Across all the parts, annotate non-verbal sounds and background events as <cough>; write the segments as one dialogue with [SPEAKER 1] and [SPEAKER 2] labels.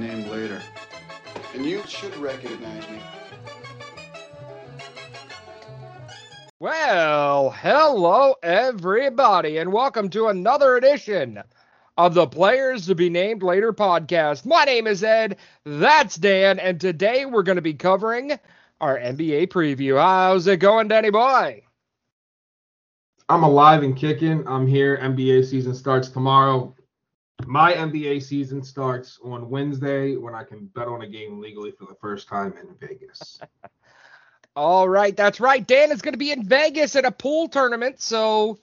[SPEAKER 1] named later.
[SPEAKER 2] And you should recognize me.
[SPEAKER 3] Well, hello everybody, and welcome to another edition of the Players to Be Named Later podcast. My name is Ed, that's Dan, and today we're going to be covering our NBA preview. How's it going, Danny boy?
[SPEAKER 4] I'm alive and kicking. I'm here. NBA season starts tomorrow. My NBA season starts on Wednesday when I can bet on a game legally for the first time in Vegas. <laughs>
[SPEAKER 3] All right, that's right. Dan is going to be in Vegas at a pool tournament, so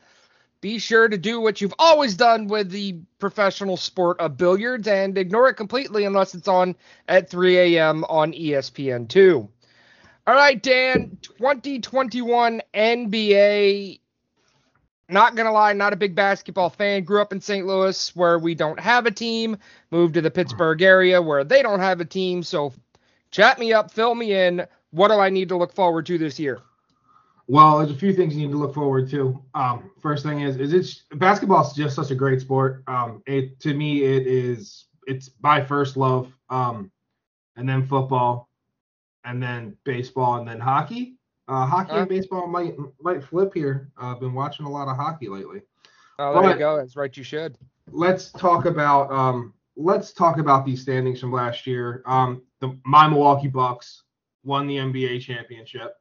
[SPEAKER 3] be sure to do what you've always done with the professional sport of billiards and ignore it completely unless it's on at 3 a.m. on ESPN2. All right, Dan, 2021 NBA. Not to lie, not a big basketball fan. Grew up in St. Louis where we don't have a team. Moved to the Pittsburgh area where they don't have a team. So chat me up, fill me in. What do I need to look forward to this year?
[SPEAKER 4] Well, there's a few things you need to look forward to. Um, first thing is, is it's basketball is just such a great sport. Um, it to me, it is it's my first love. Um, and then football, and then baseball, and then hockey. Uh, hockey and baseball might might flip here. Uh, I've been watching a lot of hockey lately.
[SPEAKER 3] Oh, there but you go. That's right. You should.
[SPEAKER 4] Let's talk about um, let's talk about these standings from last year. Um, the my Milwaukee Bucks won the NBA championship.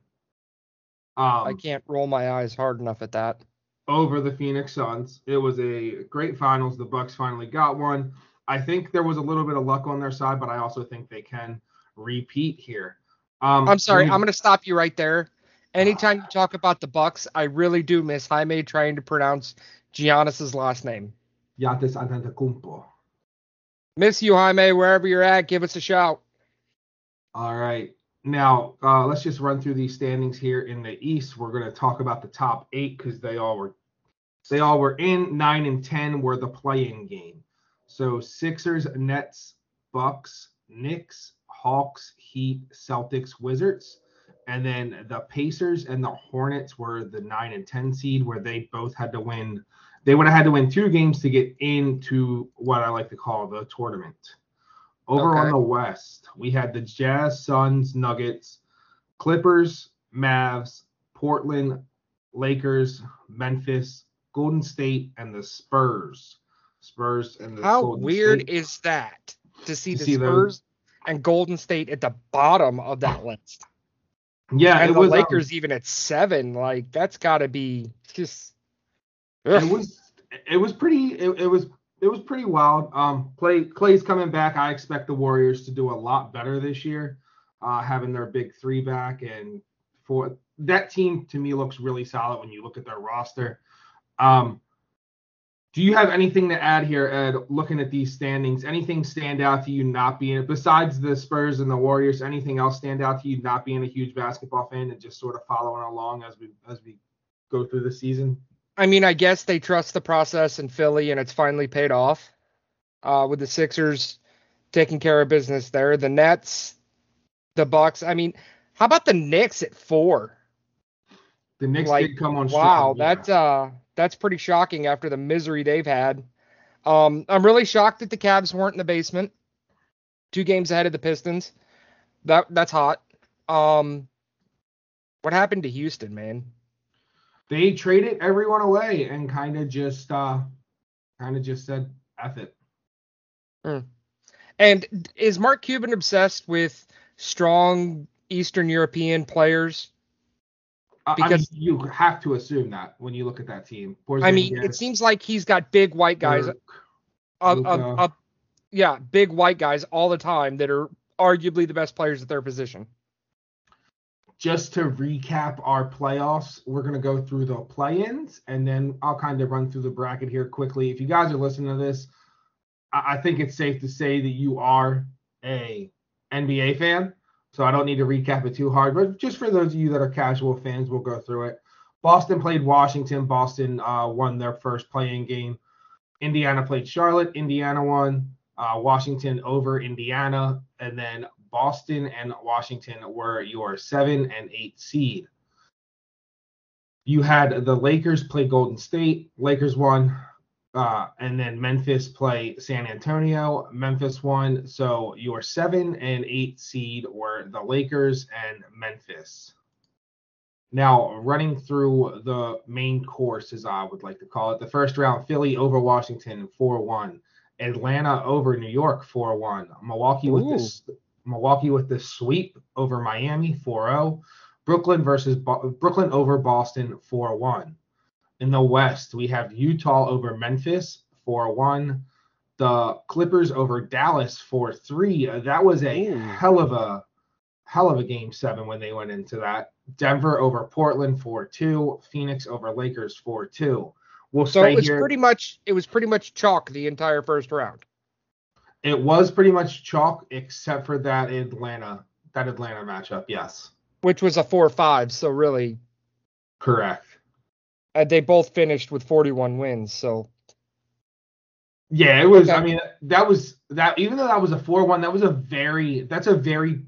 [SPEAKER 3] Um, I can't roll my eyes hard enough at that.
[SPEAKER 4] Over the Phoenix Suns. It was a great finals. The Bucks finally got one. I think there was a little bit of luck on their side, but I also think they can repeat here.
[SPEAKER 3] Um, I'm sorry, I'm going to stop you right there. Anytime you talk about the Bucks, I really do miss Jaime trying to pronounce Giannis's last name.
[SPEAKER 4] Giannis Antetokounmpo.
[SPEAKER 3] Miss you, Jaime. Wherever you're at, give us a shout.
[SPEAKER 4] All right. Now, uh, let's just run through these standings here in the East. We're going to talk about the top eight because they all were they all were in nine and ten were the playing game. So Sixers, Nets, Bucks, Knicks, Hawks, Heat, Celtics, Wizards, and then the Pacers and the Hornets were the nine and ten seed where they both had to win. They would have had to win two games to get into what I like to call the tournament. Over okay. on the West, we had the Jazz, Suns, Nuggets, Clippers, Mavs, Portland, Lakers, Memphis, Golden State, and the Spurs. Spurs and the
[SPEAKER 3] How
[SPEAKER 4] Golden
[SPEAKER 3] weird
[SPEAKER 4] State.
[SPEAKER 3] is that to see the see Spurs them? and Golden State at the bottom of that list?
[SPEAKER 4] Yeah,
[SPEAKER 3] and the
[SPEAKER 4] was,
[SPEAKER 3] um, Lakers um, even at seven. Like that's got to be just.
[SPEAKER 4] Ugh. It was. It was pretty. It, it was it was pretty wild. Um, Clay Clay's coming back. I expect the Warriors to do a lot better this year, uh, having their big three back, and for that team to me looks really solid when you look at their roster. Um, do you have anything to add here, Ed? Looking at these standings, anything stand out to you not being besides the Spurs and the Warriors? Anything else stand out to you not being a huge basketball fan and just sort of following along as we as we go through the season?
[SPEAKER 3] I mean, I guess they trust the process in Philly, and it's finally paid off. Uh, with the Sixers taking care of business there, the Nets, the Bucks. I mean, how about the Knicks at four?
[SPEAKER 4] The Knicks like, did come on.
[SPEAKER 3] Wow, strong, that's uh, that's pretty shocking after the misery they've had. Um, I'm really shocked that the Cavs weren't in the basement. Two games ahead of the Pistons. That that's hot. Um, what happened to Houston, man?
[SPEAKER 4] they traded everyone away and kind of just uh kind of just said F it.
[SPEAKER 3] Mm. And is Mark Cuban obsessed with strong Eastern European players?
[SPEAKER 4] Because I mean, you have to assume that when you look at that team.
[SPEAKER 3] Porzingis, I mean, it seems like he's got big white guys. Dirk, yeah, big white guys all the time that are arguably the best players at their position
[SPEAKER 4] just to recap our playoffs, we're going to go through the play ins and then I'll kind of run through the bracket here quickly. If you guys are listening to this, I, think it's safe to say that you are a NBA fan. So I don't need to recap it too hard, but just for those of you that are casual fans, we'll go through it. Boston played Washington. Boston uh, won their first playing game. Indiana played Charlotte. Indiana won. Uh, Washington over Indiana, and then Boston and Washington were your seven and eight seed. You had the Lakers play Golden State. Lakers won. Uh, and then Memphis play San Antonio. Memphis won. So your seven and eight seed were the Lakers and Memphis. Now, running through the main course, as I would like to call it, the first round Philly over Washington 4 1. Atlanta over New York 4 1. Milwaukee with this Milwaukee with the sweep over Miami 4-0. Brooklyn versus Bo- Brooklyn over Boston 4-1. In the West, we have Utah over Memphis 4-1. The Clippers over Dallas 4-3. That was a
[SPEAKER 3] Ooh.
[SPEAKER 4] hell of a hell of a game 7 when they went into that. Denver over Portland 4-2. Phoenix over Lakers 4-2. We'll
[SPEAKER 3] So it was
[SPEAKER 4] here.
[SPEAKER 3] pretty much it was pretty much chalk the entire first round.
[SPEAKER 4] It was pretty much chalk except for that Atlanta that Atlanta matchup. Yes,
[SPEAKER 3] which was a 4-5. So really,
[SPEAKER 4] correct.
[SPEAKER 3] Uh, they both finished with 41 wins. So
[SPEAKER 4] Yeah, it was.
[SPEAKER 3] Okay.
[SPEAKER 4] I mean, that was that. Even though that was a four-one, that was a very. That's a very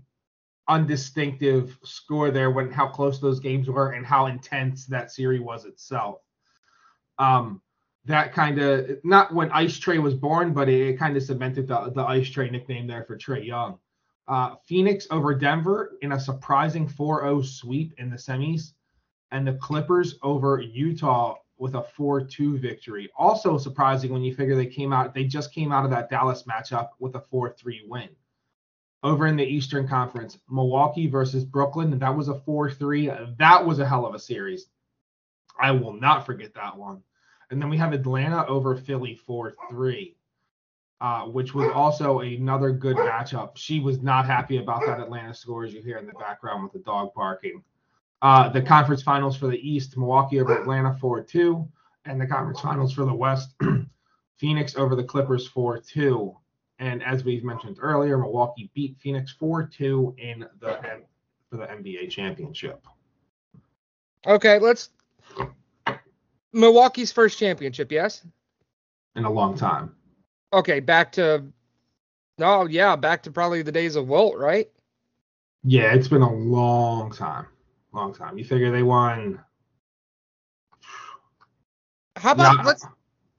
[SPEAKER 4] undistinctive score there when how close those games were and how intense that series was itself. Um, that kind of not when Ice Tray was born, but it, kind of cemented the the Ice Tray nickname there for Trae Young. Uh, Phoenix over Denver in a surprising 4-0 sweep in the semis, and the Clippers over Utah with a 4-2 victory. Also surprising when you figure they came out, they just came out of that Dallas matchup with a 4-3 win. Over in the Eastern Conference, Milwaukee versus Brooklyn, that was a 4-3. That was a hell of a series. I will not forget that one. And then we have Atlanta over Philly 4-3. Uh, which was also another good matchup. She was not happy about that Atlanta score, as you hear in the background with the dog barking. Uh, the conference finals for the East, Milwaukee over Atlanta 4 2. And the conference finals for the West, <clears throat> Phoenix over the Clippers 4 2. And as we've mentioned earlier, Milwaukee beat Phoenix 4 2 in the for the NBA championship.
[SPEAKER 3] okay, let's Milwaukee's first championship. Yes.
[SPEAKER 4] In a long time.
[SPEAKER 3] Okay, back to oh yeah, back to probably the days of Wilt, right?
[SPEAKER 4] Yeah, it's been a long time. Long time. You figure they won.
[SPEAKER 3] How about let's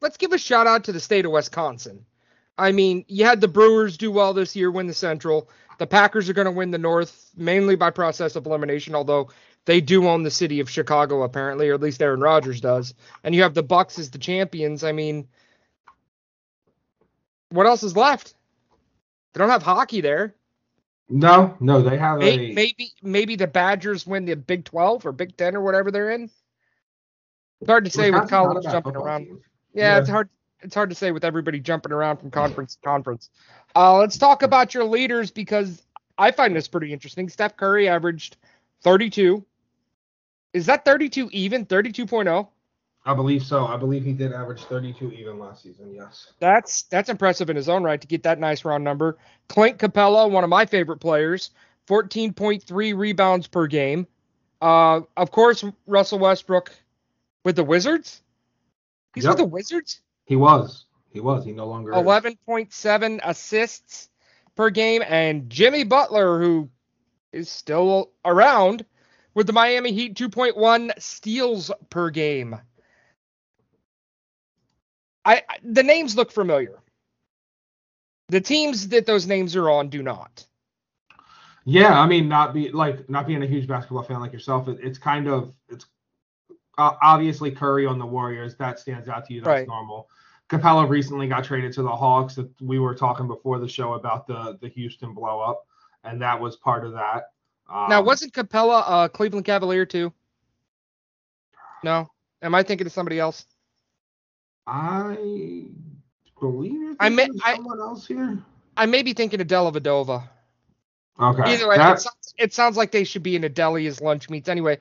[SPEAKER 3] let's give a shout out to the state of Wisconsin. I mean, you had the Brewers do well this year, win the Central. The Packers are going to win the North mainly by process of elimination, although they do own the city of Chicago apparently, or at least Aaron Rodgers does. And you have the Bucks as the champions. I mean, what else is left? They don't have hockey there.
[SPEAKER 4] No, no, they have
[SPEAKER 3] Maybe
[SPEAKER 4] a.
[SPEAKER 3] maybe, maybe the Badgers win the Big 12 or Big 10 or whatever they're in. It's hard to say with
[SPEAKER 4] Wisconsin's not a
[SPEAKER 3] college jumping around. Yeah,
[SPEAKER 4] Yeah.
[SPEAKER 3] it's hard. It's hard to say with everybody jumping around from conference to conference. Uh, let's talk about your leaders because I find this pretty interesting. Steph Curry averaged 32. Is that 32 even? 32.0?
[SPEAKER 4] I believe so. I believe he did average 32 even last season. Yes.
[SPEAKER 3] That's that's impressive in his own right to get that nice round number. Clint Capela, one of my favorite players, 14.3 rebounds per game. Uh, of course, Russell Westbrook with the Wizards. He's
[SPEAKER 4] Yep.
[SPEAKER 3] with the Wizards.
[SPEAKER 4] He was. He was. He no longer. is.
[SPEAKER 3] 11.7 assists per game, and Jimmy Butler, who is still around with the Miami Heat, 2.1 steals per game. I the names look familiar. The teams that those names are on do not.
[SPEAKER 4] Yeah, I mean, not be like not being a huge basketball fan like yourself, it, it's kind of it's uh, obviously Curry on the Warriors that stands out to you. That's
[SPEAKER 3] Right.
[SPEAKER 4] normal. Capela recently got traded to the Hawks. That we were talking before the show about the the Houston blow up, and that was part of that. Um,
[SPEAKER 3] now, wasn't Capela a Cleveland Cavalier too? No. Am I thinking of somebody else?
[SPEAKER 4] I believe
[SPEAKER 3] I
[SPEAKER 4] of
[SPEAKER 3] I-
[SPEAKER 4] someone else here.
[SPEAKER 3] I may be thinking of Dellavedova.
[SPEAKER 4] Okay,
[SPEAKER 3] Either way,
[SPEAKER 4] that-
[SPEAKER 3] it, sounds, it sounds like they should be in a deli as lunch meats. Anyway,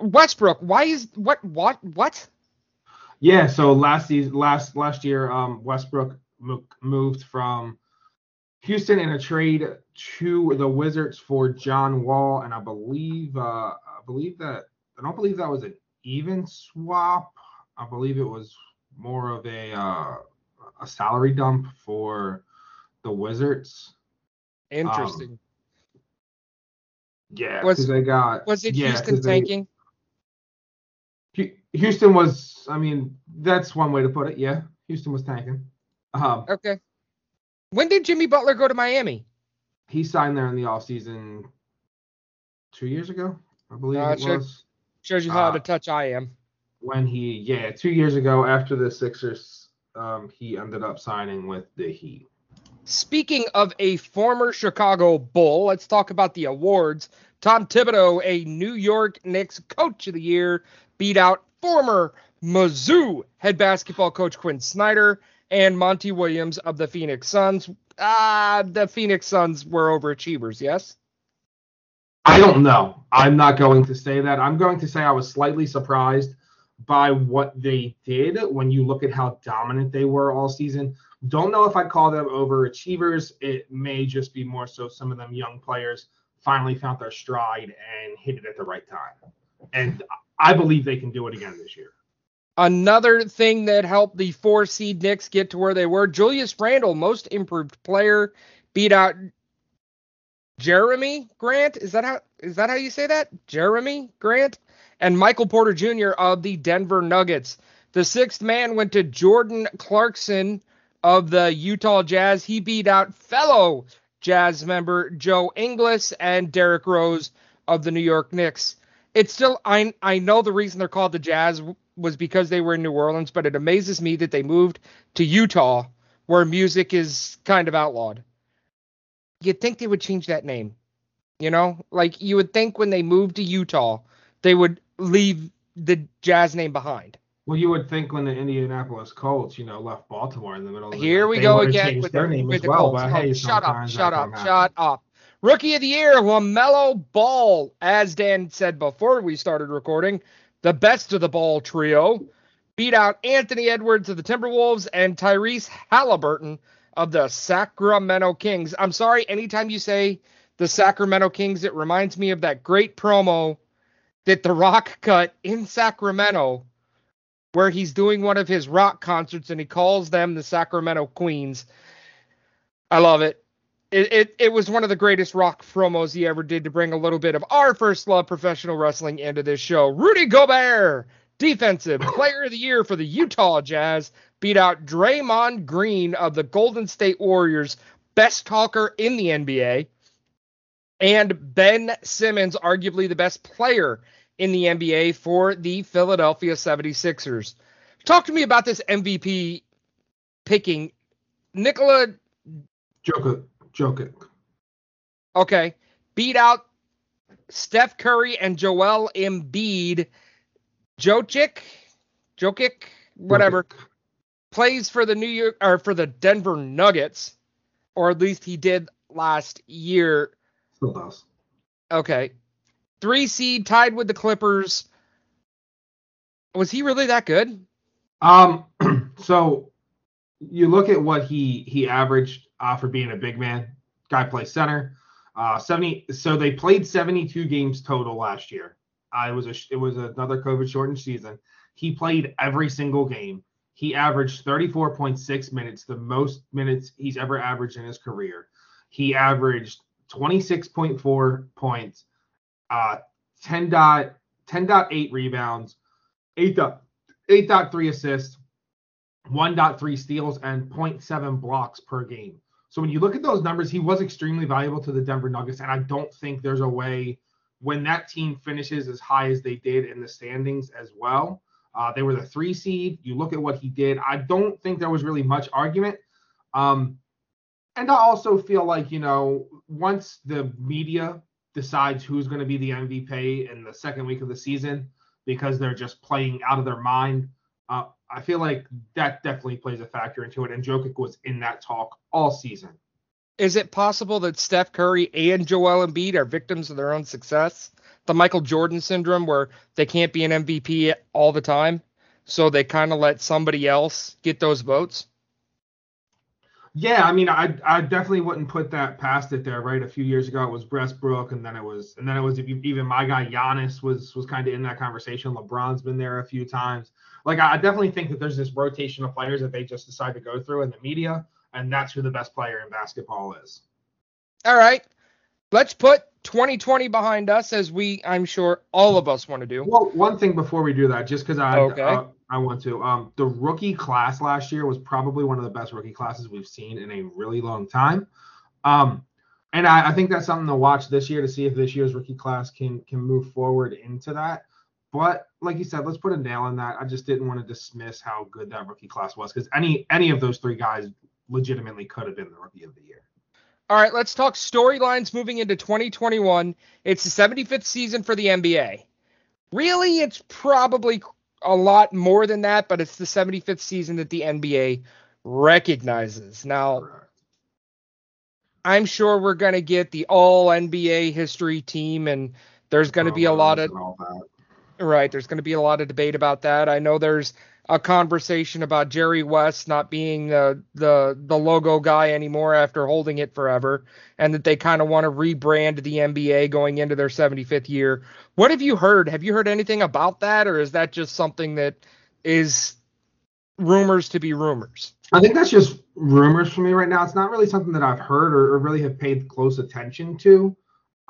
[SPEAKER 3] Westbrook, why is what what what?
[SPEAKER 4] Yeah, so last season, last last year, um, Westbrook moved from Houston in a trade to the Wizards for John Wall, and I believe, uh, I believe that I don't believe that was an even swap. I believe it was more of a uh, a salary dump for the Wizards.
[SPEAKER 3] Interesting.
[SPEAKER 4] Yeah,
[SPEAKER 3] Was-
[SPEAKER 4] because they got
[SPEAKER 3] was it
[SPEAKER 4] yeah,
[SPEAKER 3] Houston
[SPEAKER 4] 'cause they-
[SPEAKER 3] tanking?
[SPEAKER 4] Houston was, I mean, that's one way to put it. Yeah, Houston was tanking. Um,
[SPEAKER 3] Okay. When did Jimmy Butler go to Miami?
[SPEAKER 4] he signed there in the offseason two years ago, I believe
[SPEAKER 3] Uh,
[SPEAKER 4] it
[SPEAKER 3] sure.
[SPEAKER 4] was.
[SPEAKER 3] Shows you how out
[SPEAKER 4] Uh,
[SPEAKER 3] of touch I am.
[SPEAKER 4] When he, yeah, two years ago after the Sixers, um, he ended up signing with the Heat.
[SPEAKER 3] Speaking of a former Chicago Bull, let's talk about the awards. Tom Thibodeau, a New York Knicks Coach of the Year, beat out former Mizzou head basketball coach Quin Snyder and Monty Williams of the Phoenix Suns. Ah, the Phoenix Suns were overachievers, yes?
[SPEAKER 4] I don't know. I'm not going to say that. I'm going to say I was slightly surprised by what they did when you look at how dominant they were all season. Don't know if I'd call them overachievers. It may just be more so some of them young players finally found their stride and hit it at the right time. And I believe they can do it again this year.
[SPEAKER 3] Another thing that helped the four seed Knicks get to where they were, Julius Randle, most improved player, beat out Jerami Grant. Is that how is that how you say that? Jerami Grant and Michael Porter Jr. of the Denver Nuggets. The sixth man went to Jordan Clarkson of the Utah Jazz. He beat out fellow Jazz member Joe Ingles and Derrick Rose of the New York Knicks. It's still I I know the reason they're called the Jazz was because they were in New Orleans, but it amazes me that they moved to Utah where music is kind of outlawed. You'd think they would change that name. You know, like you would think when they moved to Utah, they would leave the Jazz name behind.
[SPEAKER 4] Well, you would think when the Indianapolis Colts, you know, left Baltimore in the middle of the
[SPEAKER 3] Here
[SPEAKER 4] night,
[SPEAKER 3] we go again with
[SPEAKER 4] their
[SPEAKER 3] the,
[SPEAKER 4] name
[SPEAKER 3] with
[SPEAKER 4] as well.
[SPEAKER 3] Colts.
[SPEAKER 4] But
[SPEAKER 3] Oh,
[SPEAKER 4] hey,
[SPEAKER 3] shut up, shut up, shut up. Rookie of the year, LaMelo Ball. As Dan said before we started recording, the best of the ball trio beat out Anthony Edwards of the Timberwolves and Tyrese Haliburton of the Sacramento Kings. I'm sorry, anytime you say the Sacramento Kings, it reminds me of that great promo that The Rock cut in Sacramento where he's doing one of his rock concerts and he calls them the Sacramento Queens. I love it. It, it it was one of the greatest rock promos he ever did to bring a little bit of our first love professional wrestling into this show. Rudy Gobert, defensive player of the year for the Utah Jazz, beat out Draymond Green of the Golden State Warriors, best talker in the NBA, and Ben Simmons, arguably the best player in the NBA for the Philadelphia 76ers. Talk to me about this MVP picking. Nikola,
[SPEAKER 4] Jokic, Jokic.
[SPEAKER 3] okay, beat out Steph Curry and Joel Embiid. Jokic, Jokic, whatever,
[SPEAKER 4] Jokic.
[SPEAKER 3] plays for the New York or for the Denver Nuggets, or at least he did last year.
[SPEAKER 4] Still.
[SPEAKER 3] Okay. Three seed tied with the Clippers. Was he really that good?
[SPEAKER 4] Um, <clears throat> so you look at what he he averaged uh, for being a big man. Guy plays center. Uh, 70. So they played 72 games total last year. Uh, it was a it was another COVID shortened season. He played every single game. He averaged 34.6 minutes, the most minutes he's ever averaged in his career. He averaged 26.4 points, uh, 10 dot 10.8 rebounds, 8 dot 8.3 assists, 1.3 steals, and 0.7 blocks per game. So when you look at those numbers, he was extremely valuable to the Denver Nuggets, and I don't think there's a way when that team finishes as high as they did in the standings as well. Uh, they were the three seed. You look at what he did. I don't think there was really much argument. Um, and I also feel like, you know, once the media decides who's going to be the MVP in the second week of the season because they're just playing out of their mind, uh, I feel like that definitely plays a factor into it. And Jokic was in that talk all season.
[SPEAKER 3] Is it possible that Steph Curry and Joel Embiid are victims of their own success? The Michael Jordan syndrome, where they can't be an MVP all the time, so they kind of let somebody else get those votes.
[SPEAKER 4] Yeah, I mean, I I definitely wouldn't put that past it there, right? A few years ago, it was Westbrook, and then it was, and then it was even my guy Giannis was was kind of in that conversation. LeBron's been there a few times. Like, I definitely think that there's this rotation of players that they just decide to go through in the media, and that's who the best player in basketball is.
[SPEAKER 3] All right. let's put 2020 behind us as we, I'm sure, all of us want to do.
[SPEAKER 4] Well, one thing before we do that, just because I
[SPEAKER 3] Okay.
[SPEAKER 4] uh, I want to, um, the rookie class last year was probably one of the best rookie classes we've seen in a really long time. Um, and I, I think that's something to watch this year to see if this year's rookie class can can move forward into that. But like you said, let's put a nail in that. I just didn't want to dismiss how good that rookie class was because any any of those three guys legitimately could have been the rookie of the year.
[SPEAKER 3] All right, let's talk storylines moving into 2021. It's the 75th season for the NBA. Really, it's probably a lot more than that, but it's the 75th season that the NBA recognizes. Now, I'm sure we're going to get the all NBA history team, and there's going to be a lot of
[SPEAKER 4] And all that.
[SPEAKER 3] Right. There's going to be a lot of debate about that. I know there's a conversation about Jerry West not being the the the logo guy anymore after holding it forever, and that they kind of want to rebrand the NBA going into their 75th year. What have you heard? Have you heard anything about that, or is that just something that is rumors to be rumors?
[SPEAKER 4] I think that's just rumors for me right now. It's not really something that I've heard or, or really have paid close attention to.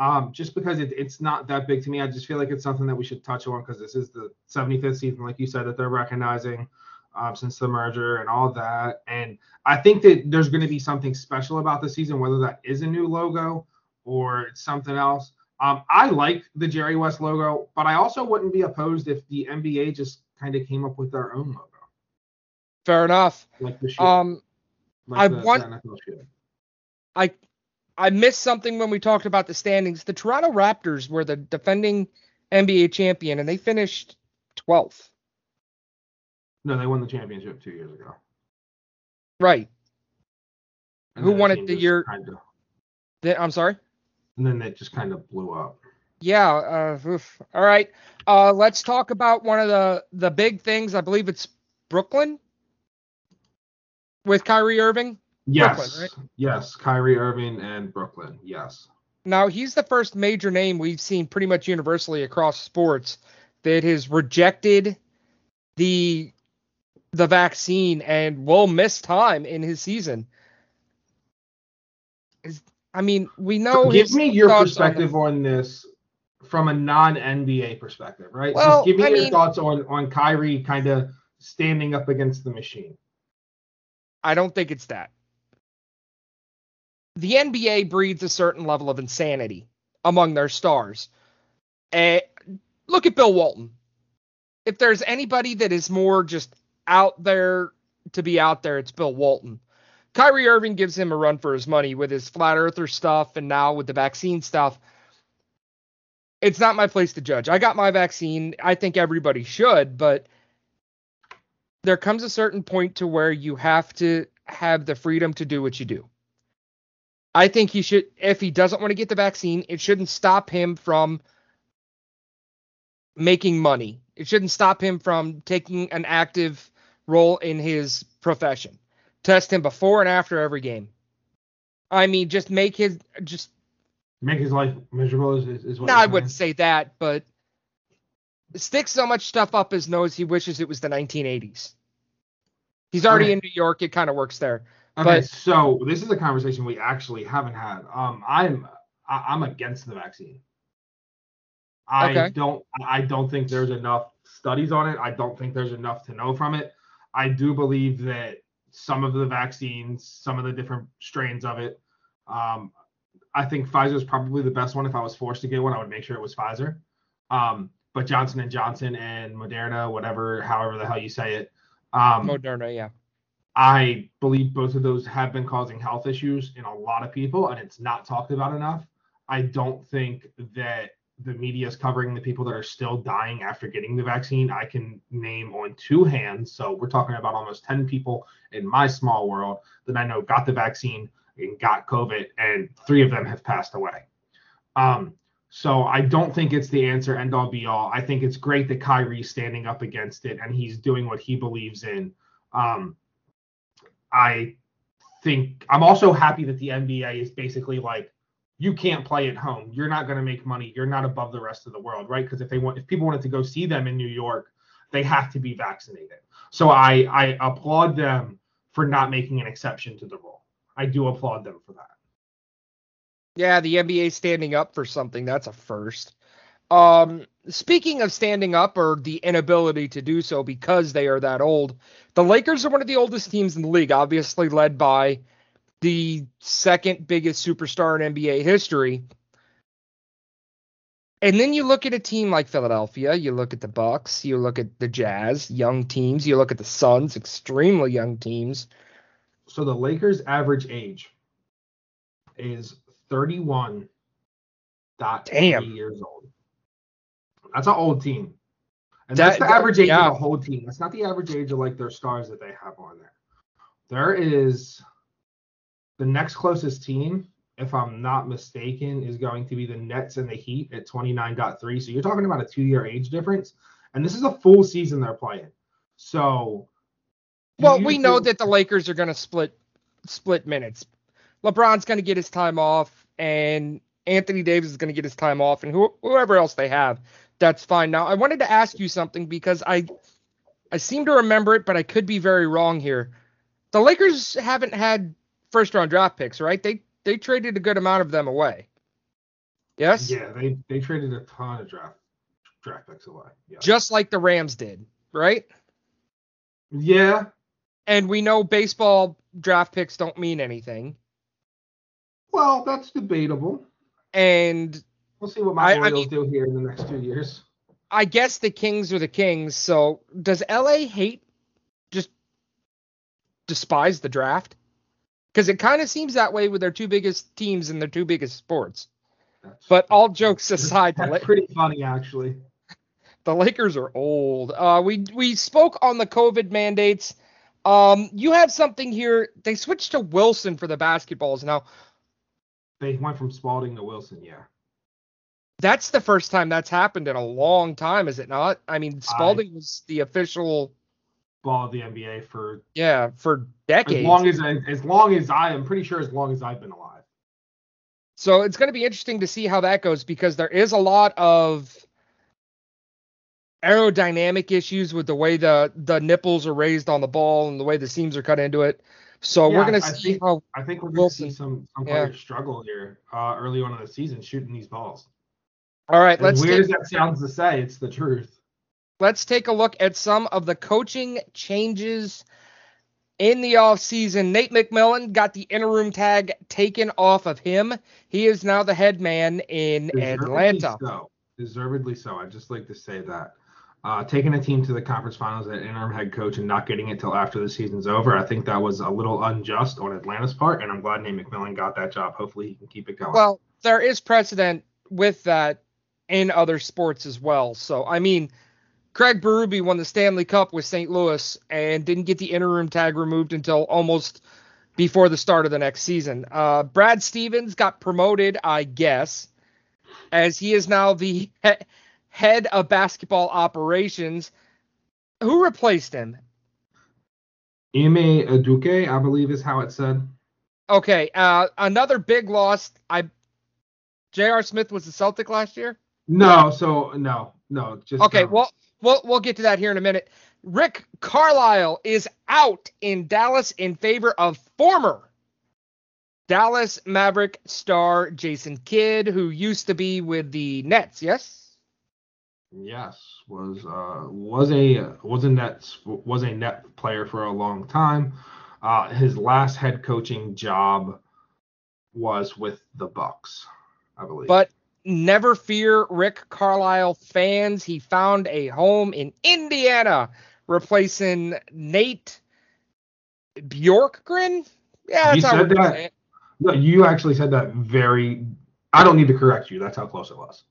[SPEAKER 4] Um, just because it, it's not that big to me. I just feel like it's something that we should touch on because this is the 75th season, like you said, that they're recognizing um, since the merger and all that. And I think that there's going to be something special about the season, whether that is a new logo or something else. Um, I like the Jerry West logo, but I also wouldn't be opposed if the NBA just kind of came up with their own logo,
[SPEAKER 3] Fair enough.
[SPEAKER 4] like the shoe.
[SPEAKER 3] Um,
[SPEAKER 4] like
[SPEAKER 3] I
[SPEAKER 4] the- the
[SPEAKER 3] want-
[SPEAKER 4] shoe.
[SPEAKER 3] I I missed something when we talked about the standings. The Toronto Raptors were the defending NBA champion, and they finished 12th.
[SPEAKER 4] No, they won the championship two years ago.
[SPEAKER 3] Right.
[SPEAKER 4] And
[SPEAKER 3] Who won it the year-
[SPEAKER 4] Kinda,
[SPEAKER 3] Then- I'm sorry.
[SPEAKER 4] and then it just kind of blew up.
[SPEAKER 3] Yeah. Uh, oof. All right. Uh, let's talk about one of the the big things. I believe it's Brooklyn with Kyrie Irving.
[SPEAKER 4] Yes,
[SPEAKER 3] Brooklyn,
[SPEAKER 4] yes, Kyrie Irving and Brooklyn. Yes.
[SPEAKER 3] Now he's the first major name we've seen pretty much universally across sports that has rejected the the vaccine and will miss time in his season. Is I mean, we know
[SPEAKER 4] give me your
[SPEAKER 3] thoughts on
[SPEAKER 4] perspective on, this from a non NBA perspective, right?
[SPEAKER 3] Well,
[SPEAKER 4] just give me
[SPEAKER 3] I
[SPEAKER 4] your
[SPEAKER 3] mean-
[SPEAKER 4] thoughts on on Kyrie kind of standing up against the machine.
[SPEAKER 3] I don't think it's that. The NBA breeds a certain level of insanity among their stars. Eh, look at Bill Walton. If there's anybody that is more just out there to be out there, it's Bill Walton. Kyrie Irving gives him a run for his money with his flat earther stuff and now with the vaccine stuff. It's not my place to judge. I got my vaccine. I think everybody should, but there comes a certain point to where you have to have the freedom to do what you do. I think he should, if he doesn't want to get the vaccine, it shouldn't stop him from making money. It shouldn't stop him from taking an active role in his profession. Test him before and after every game. I mean, just make his, just,
[SPEAKER 4] Make his life miserable is, is, what
[SPEAKER 3] no, I
[SPEAKER 4] saying?
[SPEAKER 3] wouldn't say that, but stick so much stuff up his nose he wishes it was the 1980s. He's already
[SPEAKER 4] Okay.
[SPEAKER 3] in New York. It kind of works there.
[SPEAKER 4] Okay,
[SPEAKER 3] But-
[SPEAKER 4] so this is a conversation we actually haven't had. Um, I'm I, I'm against the vaccine. I
[SPEAKER 3] Okay.
[SPEAKER 4] don't I don't think there's enough studies on it. I don't think there's enough to know from it. I do believe that some of the vaccines, some of the different strains of it, um, I think Pfizer is probably the best one. If I was forced to get one, I would make sure it was Pfizer. Um, but Johnson and Johnson and Moderna, whatever, however the hell you say it, um,
[SPEAKER 3] Moderna, yeah.
[SPEAKER 4] I believe both of those have been causing health issues in a lot of people, and it's not talked about enough. I don't think that the media is covering the people that are still dying after getting the vaccine. I can name on two hands. So we're talking about almost 10 people in my small world that I know got the vaccine and got COVID, and three of them have passed away. Um, so I don't think it's the answer end all be all. I think it's great that Kyrie's standing up against it and he's doing what he believes in. Um, I think I'm also happy that the NBA is basically like, you can't play at home. You're not going to make money. You're not above the rest of the world, right? Because if they want, if people wanted to go see them in New York, they have to be vaccinated. So I I applaud them for not making an exception to the rule. I do applaud them for that.
[SPEAKER 3] Yeah, the NBA standing up for something, that's a first. Um, speaking of standing up or the inability to do so because they are that old, the Lakers are one of the oldest teams in the league, obviously led by the second biggest superstar in NBA history. And then you look at a team like Philadelphia, you look at the Bucks, you look at the Jazz, young teams, you look at the Suns, extremely young teams.
[SPEAKER 4] So the Lakers' average age is 31
[SPEAKER 3] Damn.
[SPEAKER 4] years old. That's an old team. And
[SPEAKER 3] That-
[SPEAKER 4] that's the
[SPEAKER 3] that-
[SPEAKER 4] average age
[SPEAKER 3] yeah.
[SPEAKER 4] of the whole team. That's not the average age of like their stars that they have on there. There is the next closest team, if I'm not mistaken, is going to be the Nets and the Heat at 29.3. So you're talking about a two year age difference. And this is a full season they're playing. So
[SPEAKER 3] Well, we know
[SPEAKER 4] think-
[SPEAKER 3] that the Lakers are going to split split minutes. LeBron's going to get his time off, and Anthony Davis is going to get his time off, and who, whoever else they have, that's fine. Now, I wanted to ask you something because I I seem to remember it, but I could be very wrong here. The Lakers haven't had first round draft picks, right? They they traded a good amount of them away. Yes,
[SPEAKER 4] Yeah, they they traded a ton of draft draft picks away. Yeah.
[SPEAKER 3] just like the Rams did, right?
[SPEAKER 4] yeah.
[SPEAKER 3] And we know baseball draft picks don't mean anything.
[SPEAKER 4] Well, that's debatable.
[SPEAKER 3] And
[SPEAKER 4] We'll see what my
[SPEAKER 3] I- I
[SPEAKER 4] Orioles
[SPEAKER 3] mean-
[SPEAKER 4] do here in the next two years.
[SPEAKER 3] I guess the Kings are the Kings. So does LA hate just despise the draft? Because it kind of seems that way with their two biggest teams and their two biggest sports.
[SPEAKER 4] That's,
[SPEAKER 3] But all jokes aside,
[SPEAKER 4] that's
[SPEAKER 3] La-
[SPEAKER 4] pretty funny actually.
[SPEAKER 3] the Lakers are old. Uh, we we spoke on the COVID mandates. Um, you have something here. They switched to Wilson for the basketballs. Now
[SPEAKER 4] They went from Spalding to Wilson. Yeah.
[SPEAKER 3] That's the first time that's happened in a long time, is it not? I mean, Spalding was the official,
[SPEAKER 4] Ball of the NBA for
[SPEAKER 3] yeah, for decades.
[SPEAKER 4] as long as as long as I am pretty sure as long as I've been alive.
[SPEAKER 3] So it's going to be interesting to see how that goes because there is a lot of aerodynamic issues with the way the the nipples are raised on the ball and the way the seams are cut into it. So we're going to
[SPEAKER 4] I
[SPEAKER 3] see
[SPEAKER 4] think-
[SPEAKER 3] how.
[SPEAKER 4] I think we're going to
[SPEAKER 3] Wilson.
[SPEAKER 4] see some some
[SPEAKER 3] Yeah.
[SPEAKER 4] players struggle here uh, early on in the season shooting these balls.
[SPEAKER 3] All right,
[SPEAKER 4] As
[SPEAKER 3] let's
[SPEAKER 4] weird
[SPEAKER 3] take,
[SPEAKER 4] as that sounds to say, it's the truth.
[SPEAKER 3] let's take a look at some of the coaching changes in the offseason. Nate McMillan got the interim tag taken off of him. He is now the head man in
[SPEAKER 4] Deservedly
[SPEAKER 3] Atlanta.
[SPEAKER 4] So, deservedly so. I'd just like to say that. Uh, taking a team to the conference finals at interim head coach and not getting it till after the season's over, I think that was a little unjust on Atlanta's part, and I'm glad Nate McMillan got that job. Hopefully, he can keep it going.
[SPEAKER 3] Well, there is precedent with that in other sports as well. So, I mean, Craig Berube won the Stanley Cup with St. Louis and didn't get the interim tag removed until almost before the start of the next season. Uh, Brad Stevens got promoted, I guess, as he is now the he- head of basketball operations. Who replaced him?
[SPEAKER 4] Ime Udoka, I believe is how it said.
[SPEAKER 3] Okay, uh, another big loss. I J.R. Smith was the Celtic last year.
[SPEAKER 4] No, so no, no, just
[SPEAKER 3] Okay,
[SPEAKER 4] um,
[SPEAKER 3] well, we'll we'll get to that here in a minute. Rick Carlisle is out in Dallas in favor of former Dallas Maverick star Jason Kidd, who used to be with the Nets. Yes.
[SPEAKER 4] Yes, was uh was a was a net was a net player for a long time. Uh, his last head coaching job was with the Bucks, I believe.
[SPEAKER 3] But never fear, Rick Carlisle fans. He found a home in Indiana, replacing Nate Bjorkgren. Yeah,
[SPEAKER 4] You
[SPEAKER 3] that's how we're
[SPEAKER 4] said that? no, you actually said that very. I don't need to correct you. That's how close it was.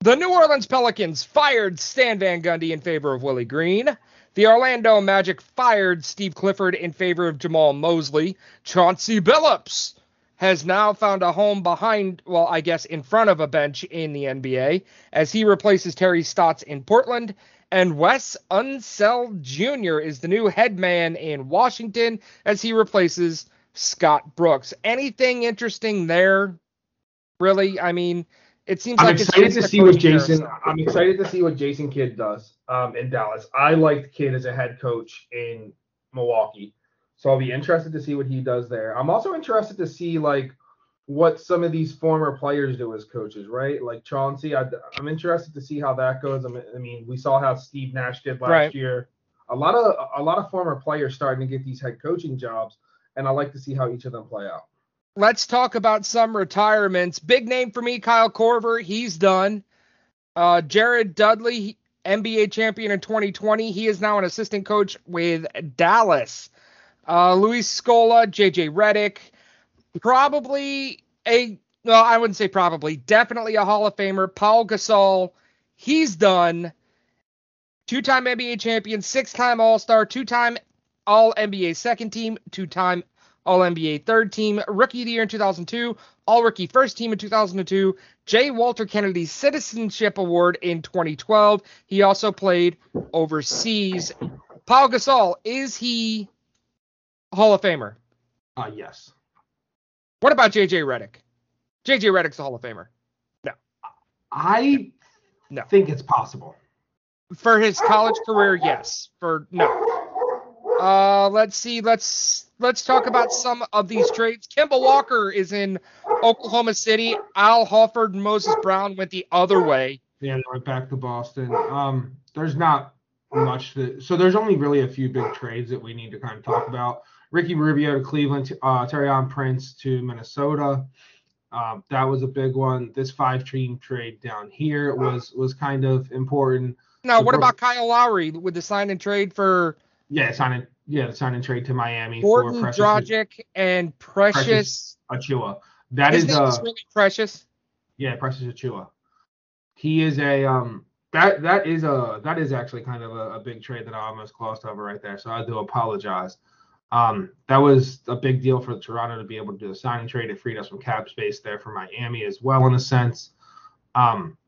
[SPEAKER 3] The New Orleans Pelicans fired Stan Van Gundy in favor of Willie Green. The Orlando Magic fired Steve Clifford in favor of Jamahl Mosley. Chauncey Billups has now found a home behind, well, I guess in front of a bench in the NBA as he replaces Terry Stotts in Portland. And Wes Unseld Jr. is the new head man in Washington as he replaces Scott Brooks. Anything interesting there? Really? I mean, it seems
[SPEAKER 4] I'm
[SPEAKER 3] like
[SPEAKER 4] excited to see what Jason. I'm excited to see what Jason Kidd does um, in Dallas. I liked Kidd as a head coach in Milwaukee, so I'll be interested to see what he does there. I'm also interested to see like what some of these former players do as coaches, right? Like Chauncey, I, am interested to see how that goes. I mean, I mean, we saw how Steve Nash did last
[SPEAKER 3] Right.
[SPEAKER 4] year. A lot of a lot of former players starting to get these head coaching jobs, and I like to see how each of them play out.
[SPEAKER 3] Let's talk about some retirements. Big name for me, Kyle Korver. He's done. Uh, Jared Dudley, NBA champion in 2020. He is now an assistant coach with Dallas. Uh, Luis Scola, JJ Redick, probably a well, I wouldn't say probably, definitely a Hall of Famer. Pau Gasol, he's done. Two-time NBA champion, six-time All-Star, two-time All NBA second team, two-time All NBA third team, Rookie of the Year in 2002, All Rookie first team in 2002, J. Walter Kennedy Citizenship Award in 2012. He also played overseas. Pau Gasol, is he Hall of Famer?
[SPEAKER 4] Uh, yes.
[SPEAKER 3] What about JJ Redick? JJ Redick's a Hall of Famer. No.
[SPEAKER 4] I
[SPEAKER 3] No.
[SPEAKER 4] think it's possible.
[SPEAKER 3] For his college career, yes. For no. Uh, let's see. Let's let's talk about some of these trades. Kemba Walker is in Oklahoma City. Al Horford and Moses Brown went the other way.
[SPEAKER 4] Yeah, they went back to Boston. Um, there's not much that, so there's only really a few big trades that we need to kind of talk about. Ricky Rubio to Cleveland, uh, Taurean Prince to Minnesota. Um, that was a big one. This five team trade down here was was kind of important.
[SPEAKER 3] Now, what about Kyle Lowry with the sign and trade for
[SPEAKER 4] Yeah, signing yeah, the sign and trade to Miami
[SPEAKER 3] Gordon
[SPEAKER 4] for Precious
[SPEAKER 3] Dragic and Precious?
[SPEAKER 4] Precious Achiuwa. That is uh
[SPEAKER 3] really Precious.
[SPEAKER 4] Yeah, Precious Achiuwa. He is a um that that is a that is actually kind of a, a big trade that I almost glossed over right there. So I do apologize. Um, that was a big deal for Toronto to be able to do the sign and trade. It freed us some cap space there for Miami as well, in a sense. Um,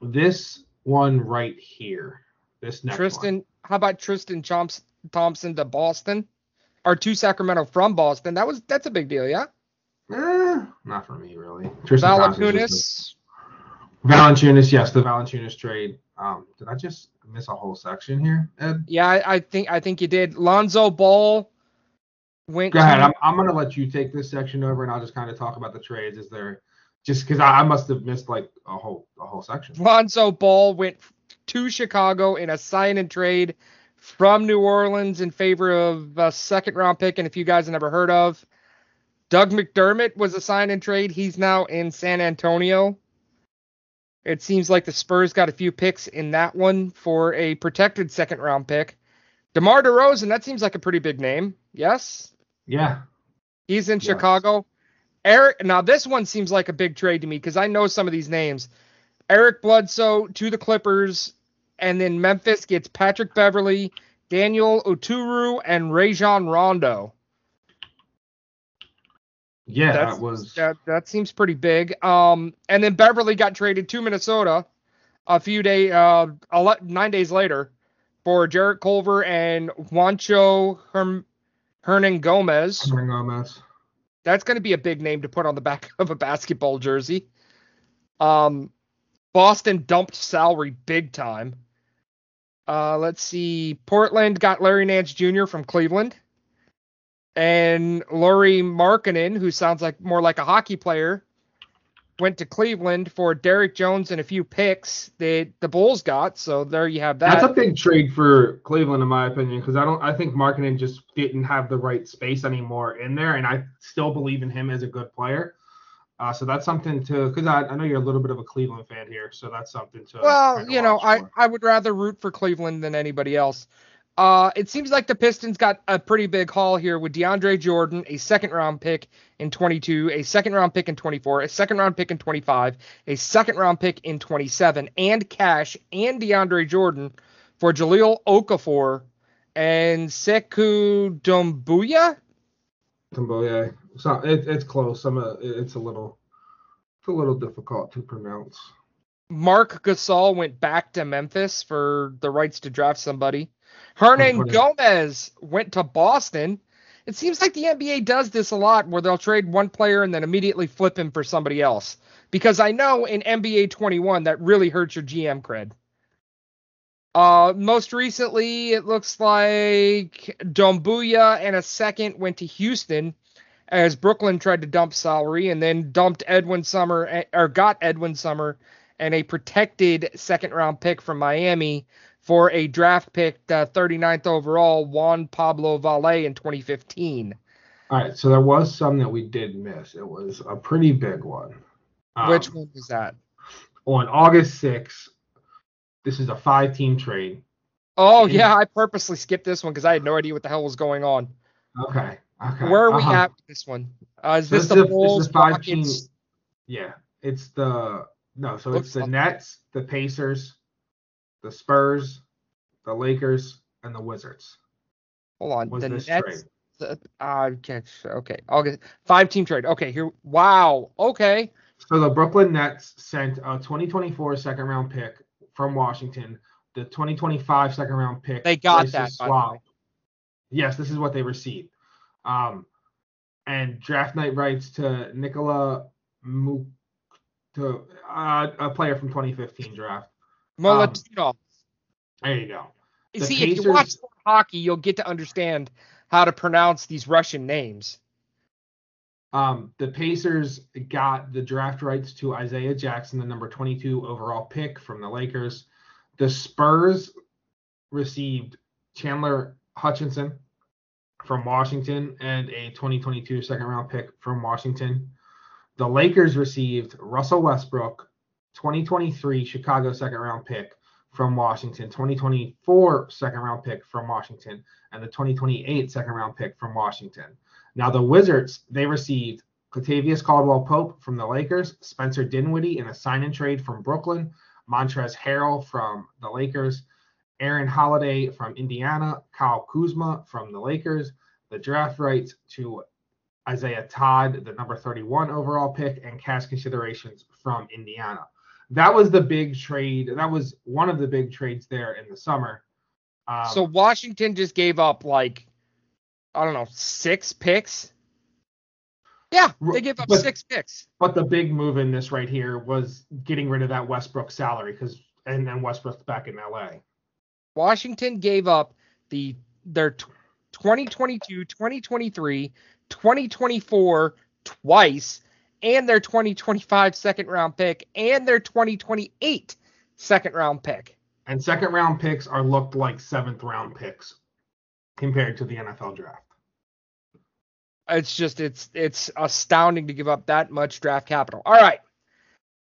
[SPEAKER 4] this one right here, this next
[SPEAKER 3] Tristan,
[SPEAKER 4] one.
[SPEAKER 3] how about Tristan Chomps, Thompson to Boston? Or to Sacramento from Boston. That was that's a big deal, yeah.
[SPEAKER 4] Eh, not for me really. Tristan
[SPEAKER 3] Valanciunas.
[SPEAKER 4] Valanciunas, yes, the Valanciunas trade. Um, did I just miss a whole section here, Ed?
[SPEAKER 3] Yeah, I, I think I think you did. Lonzo Ball went.
[SPEAKER 4] Go ahead.
[SPEAKER 3] to-
[SPEAKER 4] I'm, I'm gonna let you take this section over, and I'll just kind of talk about the trades. Is there just because I, I must have missed like a whole a whole section?
[SPEAKER 3] Lonzo Ball went to Chicago in a sign and trade from New Orleans in favor of a second round pick, and if you guys have never heard of, Doug McDermott was a sign and trade. He's now in San Antonio. It seems like the Spurs got a few picks in that one for a protected second round pick. DeMar DeRozan, that seems like a pretty big name. Yes?
[SPEAKER 4] Yeah,
[SPEAKER 3] He's in. Chicago. Eric, now this one seems like a big trade to me because I know some of these names. Eric Bledsoe to the Clippers, and then Memphis gets Patrick Beverley, Daniel Oturu, and Rajon Rondo.
[SPEAKER 4] Yeah,
[SPEAKER 3] That's,
[SPEAKER 4] that was
[SPEAKER 3] that that seems pretty big. Um, and then Beverley got traded to Minnesota a few day, uh, nine days later for Jarrett Culver and Juancho Herm- Hernangomez.
[SPEAKER 4] Hernan Gomez.
[SPEAKER 3] That's going to be a big name to put on the back <laughs> of a basketball jersey. Um, Boston dumped salary big time. Uh, let's see. Portland got Larry Nance Jr. from Cleveland. And Lauri Markkanen, who sounds like more like a hockey player, went to Cleveland for Derrick Jones and a few picks that the Bulls got. So there you have that.
[SPEAKER 4] That's a big trade for Cleveland, in my opinion, because I don't. I think Markkinen just didn't have the right space anymore in there, and I still believe in him as a good player. Uh, so that's something to, because I, I know you're a little bit of a Cleveland fan here, so that's something to.
[SPEAKER 3] Well, you know,
[SPEAKER 4] watch
[SPEAKER 3] I,
[SPEAKER 4] for.
[SPEAKER 3] I would rather root for Cleveland than anybody else. Uh, it seems like the Pistons got a pretty big haul here with DeAndre Jordan, a second round pick in 22, a second round pick in 24, a second round pick in 25, a second round pick in 27, and cash and DeAndre Jordan for Jahlil Okafor and Sekou
[SPEAKER 4] Doumbouya. Yeah. So it, it's close. Some uh, it's a little, it's a little difficult to pronounce.
[SPEAKER 3] Marc Gasol went back to Memphis for the rights to draft somebody. Hernan. Gomez went to Boston. It seems like the NBA does this a lot where they'll trade one player and then immediately flip him for somebody else. Because I know in NBA 21 that really hurts your GM cred. Uh, most recently, it looks like Doumbouya and a second went to Houston, as Brooklyn tried to dump salary and then dumped Edwin Summer eh, or got Edwin Summer and a protected second round pick from Miami for a draft pick, uh, 39th overall, Juan Pablo Valle in 2015.
[SPEAKER 4] All right, so there was some that we did miss. It was a pretty big one. Um,
[SPEAKER 3] Which one was that?
[SPEAKER 4] On August 6th, this is a five team trade.
[SPEAKER 3] Oh
[SPEAKER 4] Yeah.
[SPEAKER 3] yeah, I purposely skipped this one because I had no idea what the hell was going on.
[SPEAKER 4] Okay. Okay.
[SPEAKER 3] Where are we
[SPEAKER 4] uh-huh.
[SPEAKER 3] at with this one? Uh, is
[SPEAKER 4] So
[SPEAKER 3] this
[SPEAKER 4] this
[SPEAKER 3] the
[SPEAKER 4] a- this is five team- Yeah, it's the no, so it's the Nets, the Pacers, the Spurs, the Lakers, and the Wizards.
[SPEAKER 3] Hold on.
[SPEAKER 4] Was
[SPEAKER 3] the
[SPEAKER 4] this
[SPEAKER 3] Nets.
[SPEAKER 4] trade?
[SPEAKER 3] The, uh, okay, okay. August five team trade. Okay, here. Wow. Okay.
[SPEAKER 4] So the Brooklyn Nets sent a 2024 second round pick from Washington, the 2025 second round pick.
[SPEAKER 3] They got that, the
[SPEAKER 4] swap. Yes, this is what they received. Um, and draft night rights to Nikola Mu, to uh, a player from 2015 draft.
[SPEAKER 3] Molotov.
[SPEAKER 4] There you go.
[SPEAKER 3] You
[SPEAKER 4] the
[SPEAKER 3] See, if you watch hockey, you'll get to understand how to pronounce these Russian names.
[SPEAKER 4] Um, the Pacers got the draft rights to Isaiah Jackson, the number 22 overall pick from the Lakers. The Spurs received Chandler Hutchinson from Washington and a 2022 second round pick from Washington. The Lakers received Russell Westbrook, 2023 Chicago second round pick from Washington, 2024 second round pick from Washington, and the 2028 second round pick from Washington. Now the Wizards, they received Latavius Caldwell Pope from the Lakers, Spencer Dinwiddie in a sign and trade from Brooklyn, Montrezl Harrell from the Lakers, Aaron Holiday from Indiana, Kyle Kuzma from the Lakers, the draft rights to Isaiah Todd, the number 31 overall pick, and cash considerations from Indiana. That was the big trade. That was one of the big trades there in the summer. Um,
[SPEAKER 3] so Washington just gave up like I don't know six picks. Yeah, they gave up
[SPEAKER 4] But-
[SPEAKER 3] six picks.
[SPEAKER 4] But the big move in this right here was getting rid of that Westbrook salary because and then Westbrook's back in LA.
[SPEAKER 3] Washington gave up the their 2022, 2023, 2024 twice, and their 2025 second round pick and their 2028 second round pick.
[SPEAKER 4] And second round picks are looked like seventh round picks compared to the NFL draft.
[SPEAKER 3] It's just it's it's astounding to give up that much draft capital. All right.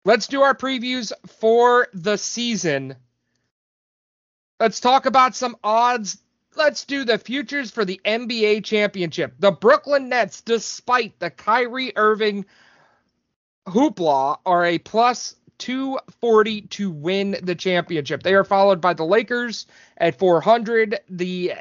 [SPEAKER 3] Let's do our previews for the season. Let's talk about some odds. Let's do the futures for the NBA championship. The Brooklyn Nets, despite the Kyrie Irving hoopla, are a plus 240 to win the championship. They are followed by the Lakers at 400, the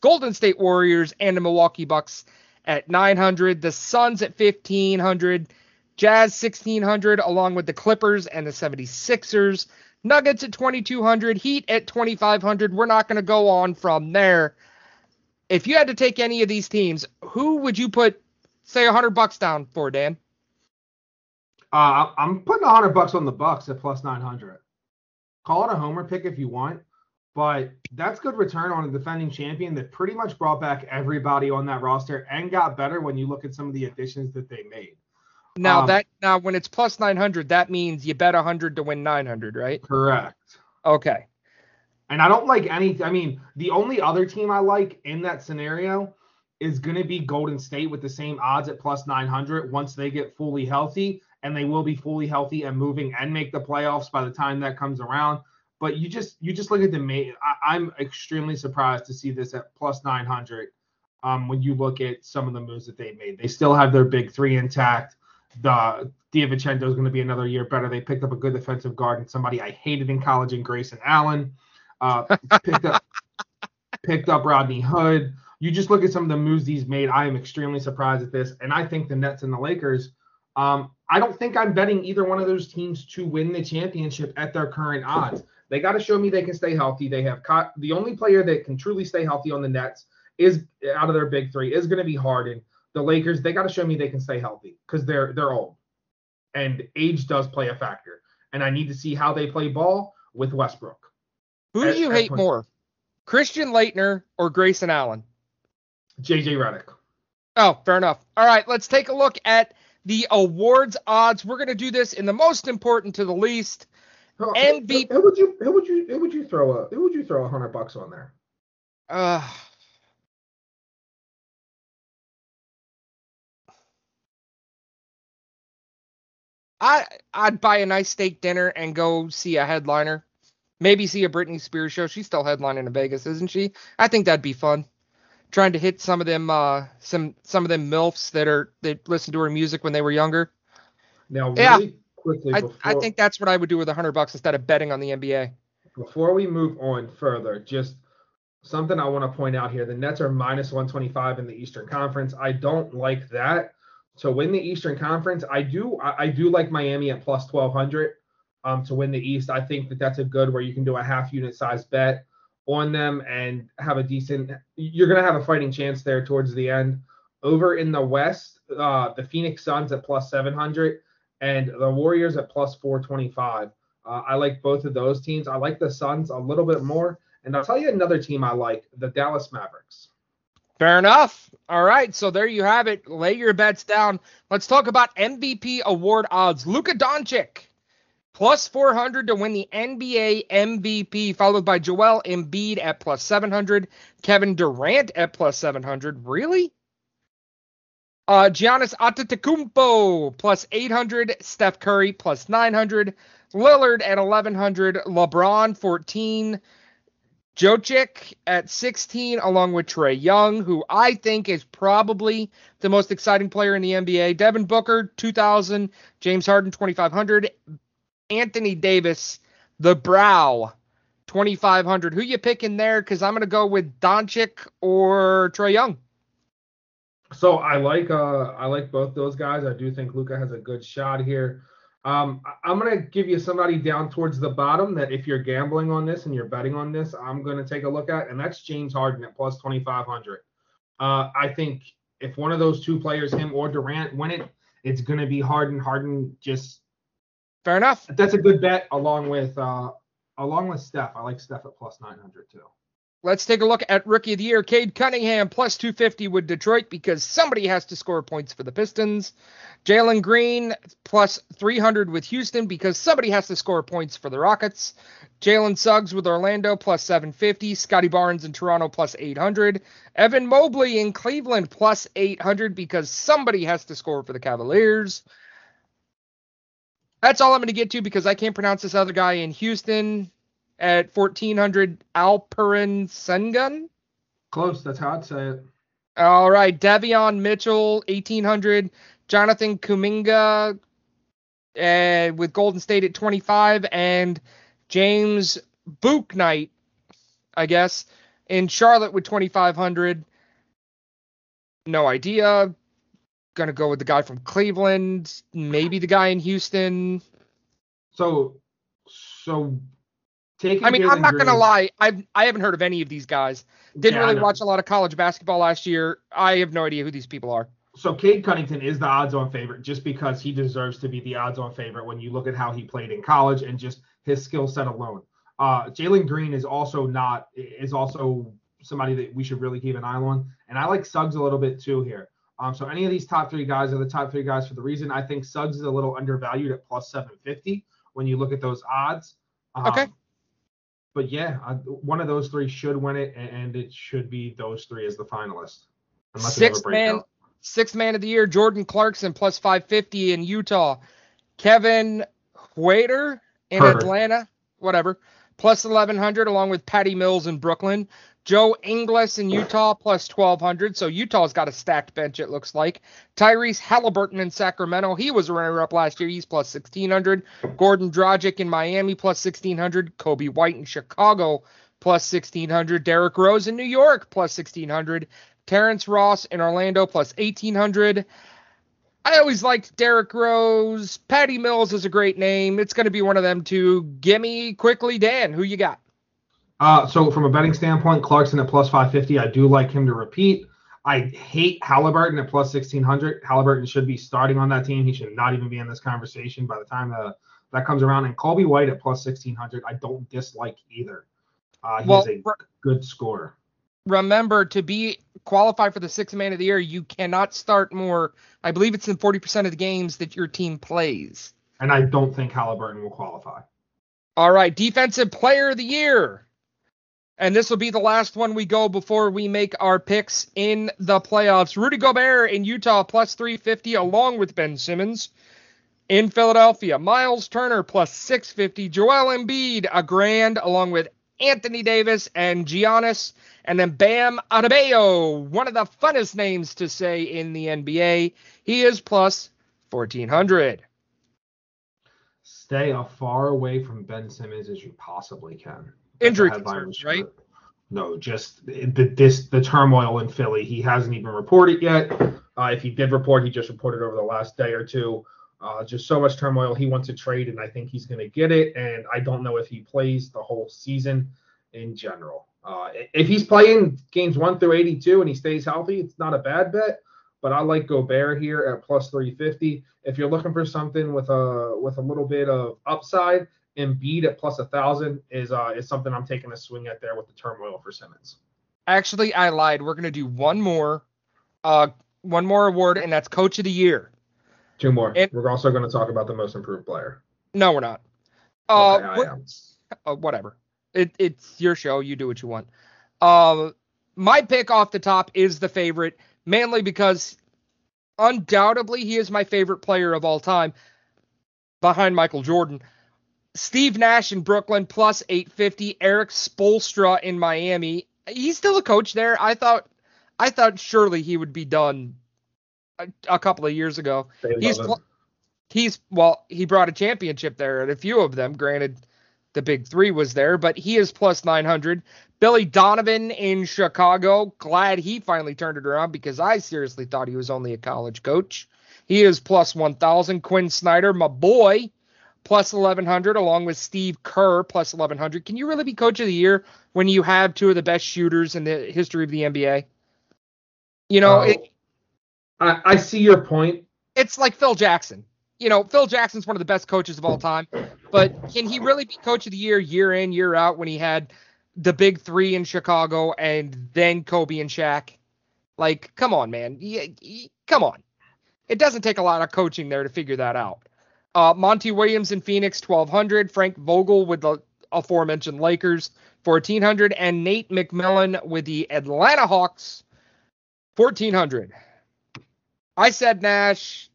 [SPEAKER 3] Golden State Warriors, and the Milwaukee Bucks at 900, the Suns at 1500, Jazz 1600, along with the Clippers and the 76ers, Nuggets at 2200, Heat at 2500. We're not going to go on from there. If you had to take any of these teams, who would you put, say, 100 bucks down for, Dan?
[SPEAKER 4] Uh, I'm putting 100 bucks on the Bucks at plus 900. Call it a homer pick if you want, but that's good return on a defending champion that pretty much brought back everybody on that roster and got better when you look at some of the additions that they made.
[SPEAKER 3] Now
[SPEAKER 4] Um,
[SPEAKER 3] that now when it's plus 900, that means you bet 100 to win 900, right?
[SPEAKER 4] Correct.
[SPEAKER 3] Okay.
[SPEAKER 4] And I don't like any. I mean, the only other team I like in that scenario is going to be Golden State with the same odds at plus 900 once they get fully healthy, and they will be fully healthy and moving and make the playoffs by the time that comes around. But you just you just look at the ma- I, I'm extremely surprised to see this at plus 900. Um, when you look at some of the moves that they made, they still have their big three intact. The DiVincenzo is going to be another year better. They picked up a good defensive guard and somebody I hated in college in Grayson Allen. Uh, picked up <laughs> picked up Rodney Hood. You just look at some of the moves he's made. I am extremely surprised at this, and I think the Nets and the Lakers. Um, I don't think I'm betting either one of those teams to win the championship at their current odds. They got to show me they can stay healthy. They have caught the only player that can truly stay healthy on the Nets is out of their big three is going to be Harden. The Lakers, they got to show me they can stay healthy because they're they're old, and age does play a factor. And I need to see how they play ball with Westbrook.
[SPEAKER 3] Who do
[SPEAKER 4] At-
[SPEAKER 3] you hate
[SPEAKER 4] 20.
[SPEAKER 3] more? Christian Laettner or Grayson Allen?
[SPEAKER 4] JJ Redick.
[SPEAKER 3] Oh, fair enough. All right, let's take a look at the awards odds. We're going to do this in the most important to the least.
[SPEAKER 4] Who-
[SPEAKER 3] MVP
[SPEAKER 4] Who would you? Who would you? Who would you throw a? Who would you throw a hundred bucks on there?
[SPEAKER 3] Uh, I I'd buy a nice steak dinner and go see a headliner. Maybe see a Britney Spears show. She's still headlining in Vegas, isn't she? I think that'd be fun. Trying to hit some of them uh some some of them milfs that are that listened to her music when they were younger.
[SPEAKER 4] Now,
[SPEAKER 3] Yeah.
[SPEAKER 4] really quickly
[SPEAKER 3] I, I think that's what I would do with a hundred bucks instead of betting on the NBA.
[SPEAKER 4] before we move on further, just something I want to point out here: the Nets are minus 125 in the Eastern Conference. I don't like that. To win the Eastern Conference, I do I, I do like Miami at plus 1200 um, to win the East. I think that that's a good where you can do a half unit size bet on them and have a decent. You're gonna have a fighting chance there towards the end. Over in the West, uh, the Phoenix Suns at plus 700 and the Warriors at plus 425. Uh, I like both of those teams. I like the Suns a little bit more. And I'll tell you another team I like, the Dallas Mavericks.
[SPEAKER 3] Fair enough. All right, so there you have it. Lay your bets down. Let's talk about MVP award odds. Luka Doncic plus 400 to win the NBA MVP, followed by Joel Embiid at plus 700, Kevin Durant at plus 700. Really? Uh, Giannis Antetokounmpo plus 800, Steph Curry plus 900, Lillard at 1100, LeBron 14, Jokic at 16, along with Trae Young, who I think is probably the most exciting player in the NBA. Devin Booker, 2,000. James Harden, 2,500. Anthony Davis, the brow, 2,500. Who you picking there? Because I'm going to go with Doncic or Trae Young.
[SPEAKER 4] So I like uh I like both those guys. I do think Luka has a good shot here. Um, I'm gonna give you somebody down towards the bottom that if you're gambling on this and you're betting on this, I'm gonna take a look at, and that's James Harden at plus 2,500. Uh, I think if one of those two players, him or Durant, win it, it's gonna be Harden. Harden just
[SPEAKER 3] Fair enough.
[SPEAKER 4] that's a good bet along with uh along with Steph. I like Steph at plus 900 too.
[SPEAKER 3] Let's take a look at Rookie of the Year. Cade Cunningham plus 250 with Detroit because somebody has to score points for the Pistons. Jalen Green plus 300 with Houston because somebody has to score points for the Rockets. Jalen Suggs with Orlando plus 750. Scottie Barnes in Toronto plus 800. Evan Mobley in Cleveland plus 800 because somebody has to score for the Cavaliers. That's all I'm going to get to because I can't pronounce this other guy in Houston at 1400 Alperen Sengun.
[SPEAKER 4] Close. That's how I'd say it.
[SPEAKER 3] All right, Davion Mitchell 1800, Jonathan Kuminga uh, with Golden State at 25 and James Bouknight, I guess, in Charlotte with 2500. No idea. Gonna go with the guy from Cleveland, maybe the guy in Houston.
[SPEAKER 4] So, so taking.
[SPEAKER 3] I mean,
[SPEAKER 4] Jalen
[SPEAKER 3] I'm not gonna lie, I've I haven't heard of any of these guys. Didn't
[SPEAKER 4] Yeah,
[SPEAKER 3] really watch a lot of college basketball last year. I have no idea who these people are.
[SPEAKER 4] So Cade Cunninghton is the odds-on favorite just because he deserves to be the odds-on favorite when you look at how he played in college and just his skill set alone. Uh, Jalen Green is also not is also somebody that we should really keep an eye on, and I like Suggs a little bit too here. Um, so any of these top three guys are the top three guys for the reason I think Suggs is a little undervalued at plus 750 when you look at those odds. Um,
[SPEAKER 3] Okay.
[SPEAKER 4] But yeah, one of those three should win it, and, it should be those three as the finalists.
[SPEAKER 3] Sixth man,
[SPEAKER 4] out.
[SPEAKER 3] sixth man of the year, Jordan Clarkson plus 550 in Utah. Kevin Huerter in. Atlanta, whatever, plus 1100 along with Patty Mills in Brooklyn. Joe Ingles in Utah plus 1200. So Utah's got a stacked bench, it looks like. Tyrese Haliburton in Sacramento. He was a runner up last year. He's plus 1600. Goran Dragic in Miami plus 1600. Coby White in Chicago plus 1600. Derrick Rose in New York plus 1600. Terrence Ross in Orlando plus 1800. I always liked Derrick Rose. Patty Mills is a great name. It's going to be one of them two. Gimme quickly, Dan. Who you got?
[SPEAKER 4] Uh, so from a betting standpoint, Clarkson at plus 550, I do like him to repeat. I hate Haliburton at plus 1600. Haliburton should be starting on that team. He should not even be in this conversation by the time the, that comes around. And Coby White at plus 1600, I don't dislike either. Uh, he
[SPEAKER 3] Well,
[SPEAKER 4] a good scorer.
[SPEAKER 3] remember to be qualified for the sixth man of the year, you cannot start more. I believe it's in 40% of the games that your team plays.
[SPEAKER 4] And I don't think Haliburton will qualify.
[SPEAKER 3] All right, defensive player of the year. And this will be the last one we go before we make our picks in the playoffs. Rudy Gobert in Utah plus 350 along with Ben Simmons. In Philadelphia, Miles Turner plus 650. Joel Embiid a grand along with Anthony Davis and Giannis. And then Bam Adebayo, one of the funnest names to say in the NBA. He is plus 1400.
[SPEAKER 4] Stay as far away from Ben Simmons as you possibly can.
[SPEAKER 3] Injury
[SPEAKER 4] a
[SPEAKER 3] concerns, right?
[SPEAKER 4] No, just the this the turmoil in Philly. He hasn't even reported yet. Uh, if he did report, he just reported over the last day or two. Uh, just so much turmoil. He wants to trade, and I think he's going to get it. And I don't know if he plays the whole season in general. Uh, if he's playing games one through 82 and he stays healthy, it's not a bad bet. But I like Gobert here at plus 350. If you're looking for something with a with a little bit of upside, Embiid at plus a thousand is uh is something I'm taking a swing at there with the turmoil for Simmons.
[SPEAKER 3] Actually, I lied. We're gonna do one more, uh, one more award, and that's Coach of the Year.
[SPEAKER 4] Two more.
[SPEAKER 3] And-
[SPEAKER 4] We're also going to talk about the most improved player.
[SPEAKER 3] No, we're not. Uh,
[SPEAKER 4] Okay, I
[SPEAKER 3] what-
[SPEAKER 4] am.
[SPEAKER 3] uh, whatever. It, it's your show. You do what you want. Uh, my pick off the top is the favorite, mainly because undoubtedly he is my favorite player of all time, behind Michael Jordan. Steve Nash in Brooklyn plus 850. Erik Spoelstra in Miami. He's still a coach there. I thought, I thought surely he would be done a, a couple of years ago.
[SPEAKER 4] They
[SPEAKER 3] He's pl- he's well, he brought a championship there and a few of them. Granted, the big three was there, but he is plus 900. Billy Donovan in Chicago. Glad he finally turned it around because I seriously thought he was only a college coach. He is plus 1,000. Quin Snyder, my boy, plus 1,100, along with Steve Kerr, plus 1,100. Can you really be coach of the year when you have two of the best shooters in the history of the NBA? You know,
[SPEAKER 4] Oh,
[SPEAKER 3] it,
[SPEAKER 4] I, I see your point.
[SPEAKER 3] it's like Phil Jackson. You know, Phil Jackson's one of the best coaches of all time, but can he really be coach of the year year in, year out when he had the big three in Chicago and then Kobe and Shaq? Like, come on, man. Come on. It doesn't take a lot of coaching there to figure that out. Uh, Monty Williams in Phoenix, 1200. Frank Vogel with the aforementioned Lakers, 1400. And Nate McMillan with the Atlanta Hawks, 1400. I said Nash.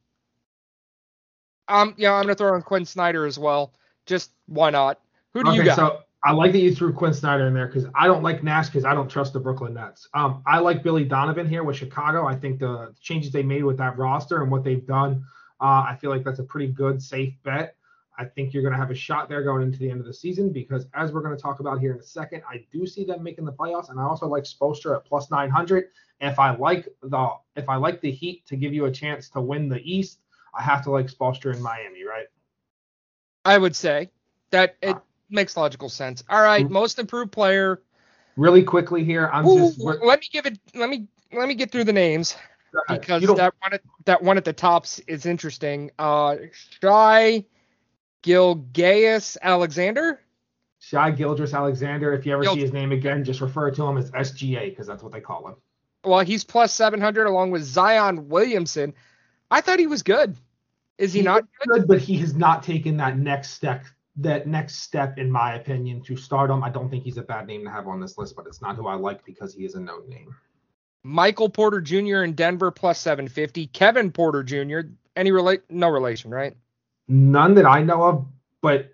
[SPEAKER 3] Um, yeah, I'm gonna throw in Quin Snyder as well. Just why not? Who do
[SPEAKER 4] okay,
[SPEAKER 3] you got?
[SPEAKER 4] so I like that you threw Quin Snyder in there because I don't like Nash because I don't trust the Brooklyn Nets. Um, I like Billy Donovan here with Chicago. I think the changes they made with that roster and what they've done, uh, I feel like that's a pretty good, safe bet. I think you're going to have a shot there going into the end of the season because, as we're going to talk about here in a second, I do see them making the playoffs, and I also like Spoelstra at plus 900. If I like the if I like the Heat to give you a chance to win the East, I have to like Spoelstra in Miami, right?
[SPEAKER 3] I would say that it
[SPEAKER 4] Ah.
[SPEAKER 3] makes logical sense. All right,
[SPEAKER 4] Mhm.
[SPEAKER 3] most improved player.
[SPEAKER 4] Really quickly here, I'm
[SPEAKER 3] Ooh,
[SPEAKER 4] just
[SPEAKER 3] let me give it. Let me let me get through the names. Because that one at that one at the tops is interesting. Uh, Shai Gilgeous Alexander.
[SPEAKER 4] Shy Gildress Alexander. If you ever
[SPEAKER 3] Gild-
[SPEAKER 4] see his name again, just refer to him as SGA because that's what they call him.
[SPEAKER 3] Well, he's plus 700 along with Zion Williamson. I thought he was good. Is he, not?
[SPEAKER 4] is good, but he has not taken that next step. That next step, in my opinion, to stardom. I don't think he's a bad name to have on this list, but it's not who I like because he is a known name.
[SPEAKER 3] Michael Porter Jr. in Denver plus 750. Kevin Porter Jr. Any relate? No relation, right?
[SPEAKER 4] None that I know of, but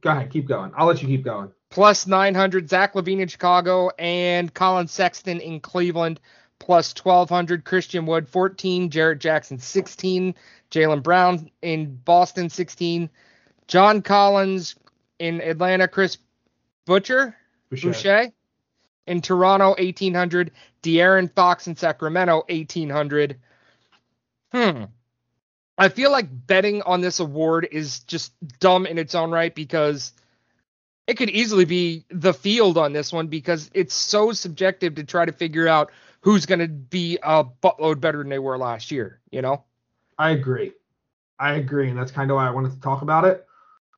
[SPEAKER 4] go ahead, keep going. I'll let you keep going.
[SPEAKER 3] Plus 900. Zach LaVine in Chicago and Collin Sexton in Cleveland plus 1200. Christian Wood 14. Jaren Jackson 16. Jaylen Brown in Boston 16. John Collins in Atlanta. Chris Butcher
[SPEAKER 4] Boucher.
[SPEAKER 3] Boucher in Toronto, 1800. De'Aaron Fox in Sacramento, 1800. Hmm. I feel like betting on this award is just dumb in its own right because it could easily be the field on this one because it's so subjective to try to figure out who's going to be a buttload better than they were last year, you know?
[SPEAKER 4] I agree. I agree, and that's kind of why I wanted to talk about it.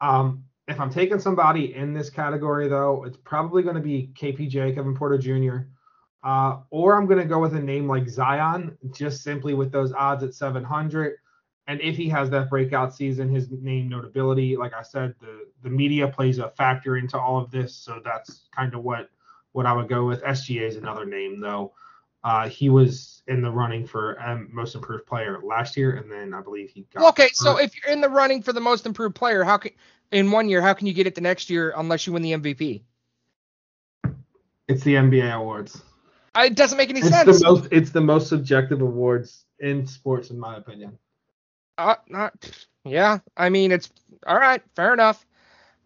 [SPEAKER 4] Um, if I'm taking somebody in this category, though, it's probably going to be KPJ, Kevin Porter Jr. Uh, or I'm going to go with a name like Zion, just simply with those odds at 700. And if he has that breakout season, his name notability, like I said, the the media plays a factor into all of this. So that's kind of what what I would go with. SGA is another name though. Uh, he was in the running for um, most improved player last year, and then I believe he got.
[SPEAKER 3] okay, hurt. so if you're in the running for the most improved player, how can in one year, how can you get it the next year unless you win the MVP?
[SPEAKER 4] It's the NBA awards.
[SPEAKER 3] It doesn't make any
[SPEAKER 4] it's
[SPEAKER 3] sense.
[SPEAKER 4] The most, it's the most subjective awards in sports, in my opinion.
[SPEAKER 3] Uh, not, yeah. I mean, it's all right. Fair enough.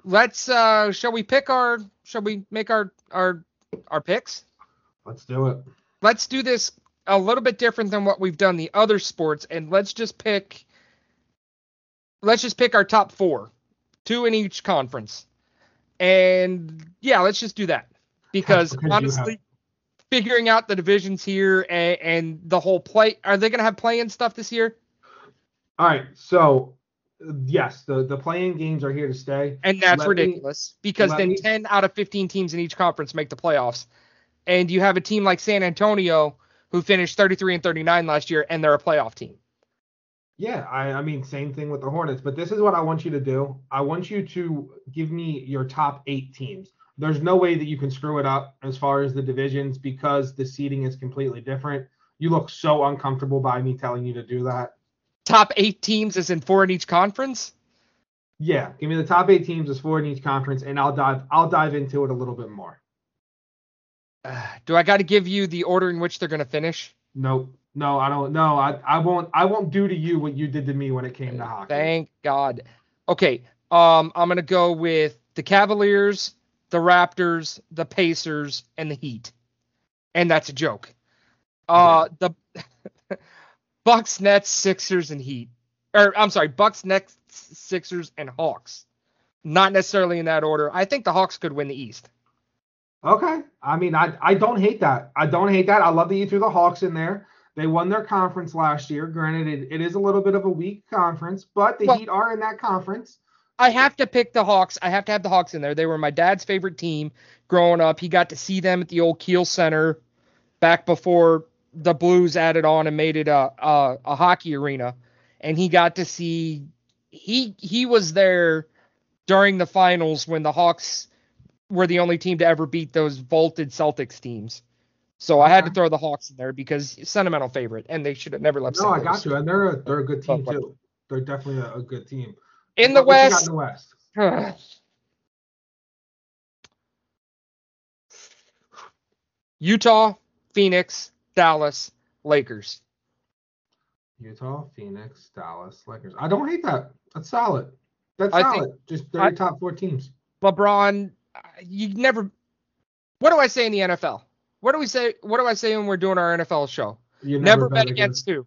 [SPEAKER 3] Let's. uh Shall we pick our? Shall we make our our our picks?
[SPEAKER 4] Let's do it.
[SPEAKER 3] Let's do this a little bit different than what we've done the other sports, and let's just pick. Let's just pick our top four, two in each conference, and yeah, let's just do that because, honestly, figuring out the divisions here and, and the whole play, are they going to have play-in stuff this year?
[SPEAKER 4] All right, so yes, the the playing games are here to stay,
[SPEAKER 3] and that's let ridiculous me, because then me, 10 out of 15 teams in each conference make the playoffs, and you have a team like San Antonio who finished 33 and 39 last year, and they're a playoff team.
[SPEAKER 4] Yeah, I, I mean, same thing with the Hornets, but this is what I want you to do. I want you to give me your top eight teams. There's no way that you can screw it up as far as the divisions because the seeding is completely different. You look so uncomfortable by me telling you to do that
[SPEAKER 3] top eight teams is in four in each conference?
[SPEAKER 4] Yeah, give me the top eight teams as four in each conference, and I'll dive I'll dive into it a little bit more.
[SPEAKER 3] Uh, do I got to give you the order in which they're going to finish?
[SPEAKER 4] Nope. No, I don't. No, I I won't. I won't do to you what you did to me when it came to hockey.
[SPEAKER 3] Thank God. Okay. Um, I'm gonna go with the Cavaliers, the Raptors, the Pacers, and the Heat, and that's a joke. Uh, the <laughs> Bucks, Nets, Sixers, and Heat. Or I'm sorry, Bucks, Nets, Sixers, and Hawks. Not necessarily in that order. I think the Hawks could win the East.
[SPEAKER 4] Okay. I mean, I I don't hate that. I don't hate that. I love that you threw the Hawks in there. They won their conference last year. Granted, it, it is a little bit of a weak conference, but the well, Heat are in that conference.
[SPEAKER 3] I have to pick the Hawks. I have to have the Hawks in there. They were my dad's favorite team growing up. He got to see them at the old Kiel Center back before the Blues added on and made it a, a, a hockey arena, and he got to see he he was there during the finals when the Hawks were the only team to ever beat those vaulted Celtics teams. So I had to throw the Hawks in there because sentimental favorite, and they should have never left.
[SPEAKER 4] No, I got you, and they're a, they're a good team too. They're definitely a, a good team.
[SPEAKER 3] In the West,
[SPEAKER 4] in the West. <sighs>
[SPEAKER 3] Utah, Phoenix, Dallas, Lakers.
[SPEAKER 4] Utah, Phoenix, Dallas, Lakers. I don't hate that. That's solid. That's I solid. Just they're I, top four teams.
[SPEAKER 3] LeBron, you never. What do I say in the NFL? What do we say? What do I say when we're doing our NFL show? You never, never bet, bet against, against who?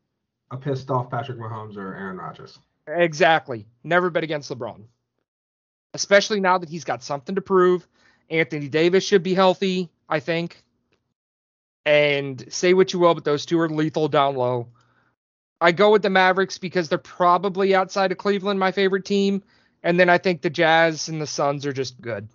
[SPEAKER 4] A pissed off Patrick Mahomes or Aaron Rodgers.
[SPEAKER 3] Exactly. Never bet against LeBron. Especially now that he's got something to prove. Anthony Davis should be healthy, I think. And say what you will, but those two are lethal down low. I go with the Mavericks because they're probably outside of Cleveland, my favorite team. And then I think the Jazz and the Suns are just good.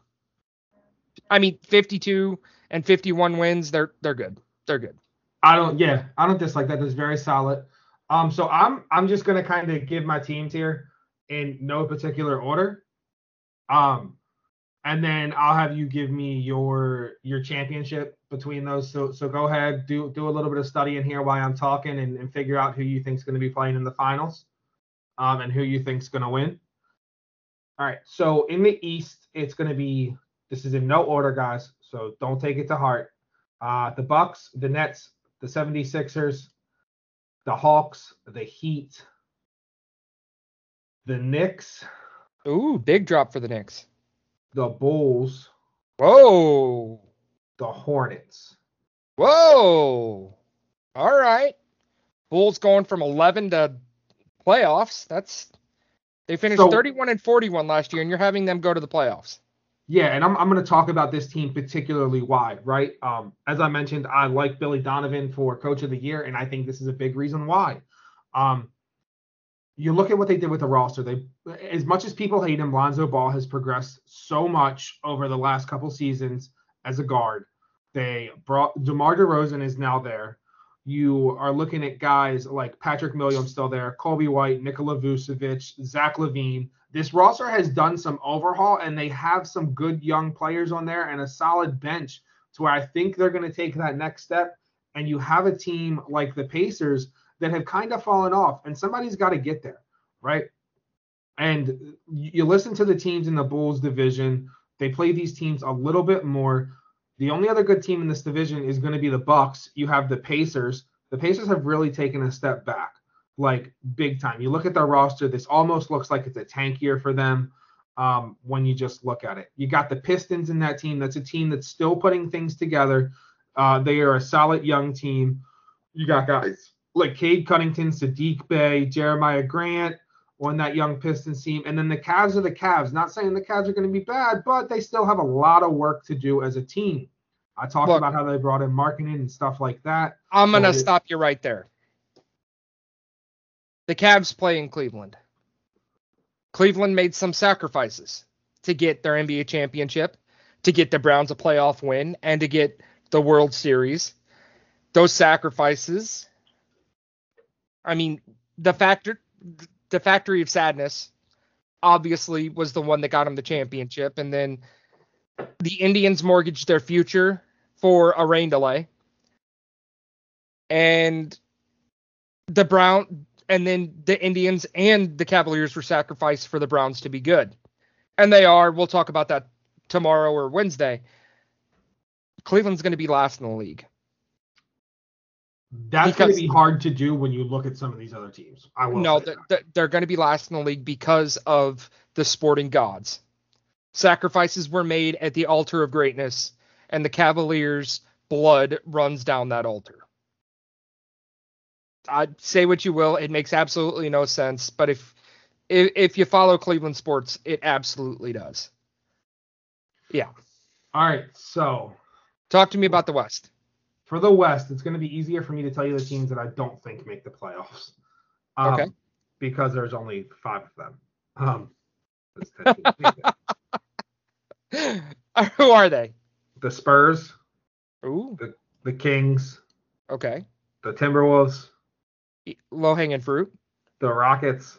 [SPEAKER 3] I mean, 52 and 51 wins, they're they're good. They're good.
[SPEAKER 4] I don't yeah, I don't dislike that. That's very solid. Um so I'm I'm just going to kind of give my teams here in no particular order. Um and then I'll have you give me your your championship between those. So so go ahead, do do a little bit of studying here while I'm talking, and, and figure out who you think's going to be playing in the finals, um, and who you think's going to win. All right. So in the East, it's going to be this is in no order, guys. So don't take it to heart. Uh, the Bucks, the Nets, the 76ers, the Hawks, the Heat, the Knicks.
[SPEAKER 3] Ooh, big drop for the Knicks
[SPEAKER 4] the Bulls.
[SPEAKER 3] Whoa.
[SPEAKER 4] The Hornets.
[SPEAKER 3] Whoa. All right. Bulls going from 11 to playoffs. That's they finished so, 31 and 41 last year, and you're having them go to the playoffs.
[SPEAKER 4] Yeah, and I'm, I'm going to talk about this team particularly why, right? Um, as I mentioned, I like Billy Donovan for Coach of the Year, and I think this is a big reason why. Um, you look at what they did with the roster. They, as much as people hate him, Lonzo Ball has progressed so much over the last couple seasons as a guard. They brought DeMar DeRozan is now there. You are looking at guys like Patrick Williams still there, Coby White, Nikola Vucevic, Zach LaVine. This roster has done some overhaul and they have some good young players on there and a solid bench to where I think they're going to take that next step. And you have a team like the Pacers that have kind of fallen off, and somebody's got to get there, right? And you listen to the teams in the Bulls division, they play these teams a little bit more. The only other good team in this division is going to be the Bucks. You have the Pacers. The Pacers have really taken a step back, like big time. You look at their roster, this almost looks like it's a tank year for them um, when you just look at it. You got the Pistons in that team. That's a team that's still putting things together. Uh, they are a solid young team. You got guys like Cade Cunningham, Saddiq Bey, Jerami Grant on that young Pistons team. And then the Cavs are the Cavs. Not saying the Cavs are going to be bad, but they still have a lot of work to do as a team. I talked Look, about how they brought in Markkanen and stuff like that.
[SPEAKER 3] I'm going to stop you right there. The Cavs play in Cleveland. Cleveland made some sacrifices to get their NBA championship, to get the Browns a playoff win, and to get the World Series. Those sacrifices, I mean, the factor, the Factory of Sadness, obviously was the one that got them the championship, and then the Indians mortgaged their future for a rain delay, and the Brown, and then the Indians and the Cavaliers were sacrificed for the Browns to be good, and they are. We'll talk about that tomorrow or Wednesday. Cleveland's going to be last in the league.
[SPEAKER 4] That's going to be hard to do when you look at some of these other teams. I will
[SPEAKER 3] no, they're, they're going to be last in the league because of the sporting gods. Sacrifices were made at the altar of greatness, and the Cavaliers' blood runs down that altar. I say what you will, it makes absolutely no sense, but if if, if you follow Cleveland sports, it absolutely does. Yeah.
[SPEAKER 4] All right, so
[SPEAKER 3] talk to me about the West.
[SPEAKER 4] For the West, it's going to be easier for me to tell you the teams that I don't think make the playoffs. Um, okay. Because there's only five of them. Um, <laughs>
[SPEAKER 3] Who are they?
[SPEAKER 4] The Spurs.
[SPEAKER 3] Ooh.
[SPEAKER 4] The, the Kings.
[SPEAKER 3] Okay.
[SPEAKER 4] The Timberwolves.
[SPEAKER 3] Low hanging fruit.
[SPEAKER 4] The Rockets.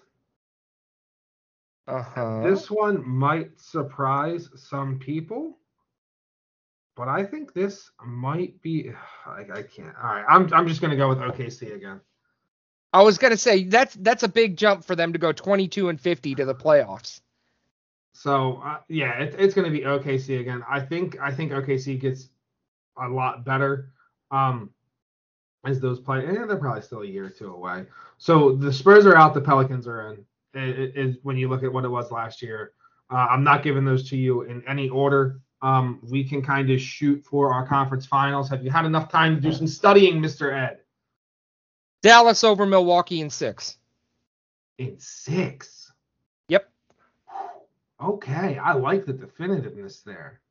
[SPEAKER 3] Uh huh.
[SPEAKER 4] This one might surprise some people but I think this might be. I, I can't. All right, I'm I'm just gonna go with OKC again.
[SPEAKER 3] I was gonna say that's that's a big jump for them to go 22 and 50 to the playoffs.
[SPEAKER 4] So uh, yeah, it, it's gonna be OKC again. I think I think OKC gets a lot better um, as those play. And they're probably still a year or two away. So the Spurs are out. The Pelicans are in. It, it, when you look at what it was last year, uh, I'm not giving those to you in any order um, we can kind of shoot for our conference finals. Have you had enough time to do some studying, Mr. Ed?
[SPEAKER 3] Dallas over Milwaukee in six.
[SPEAKER 4] In six?
[SPEAKER 3] Yep.
[SPEAKER 4] Okay, I like the definitiveness there.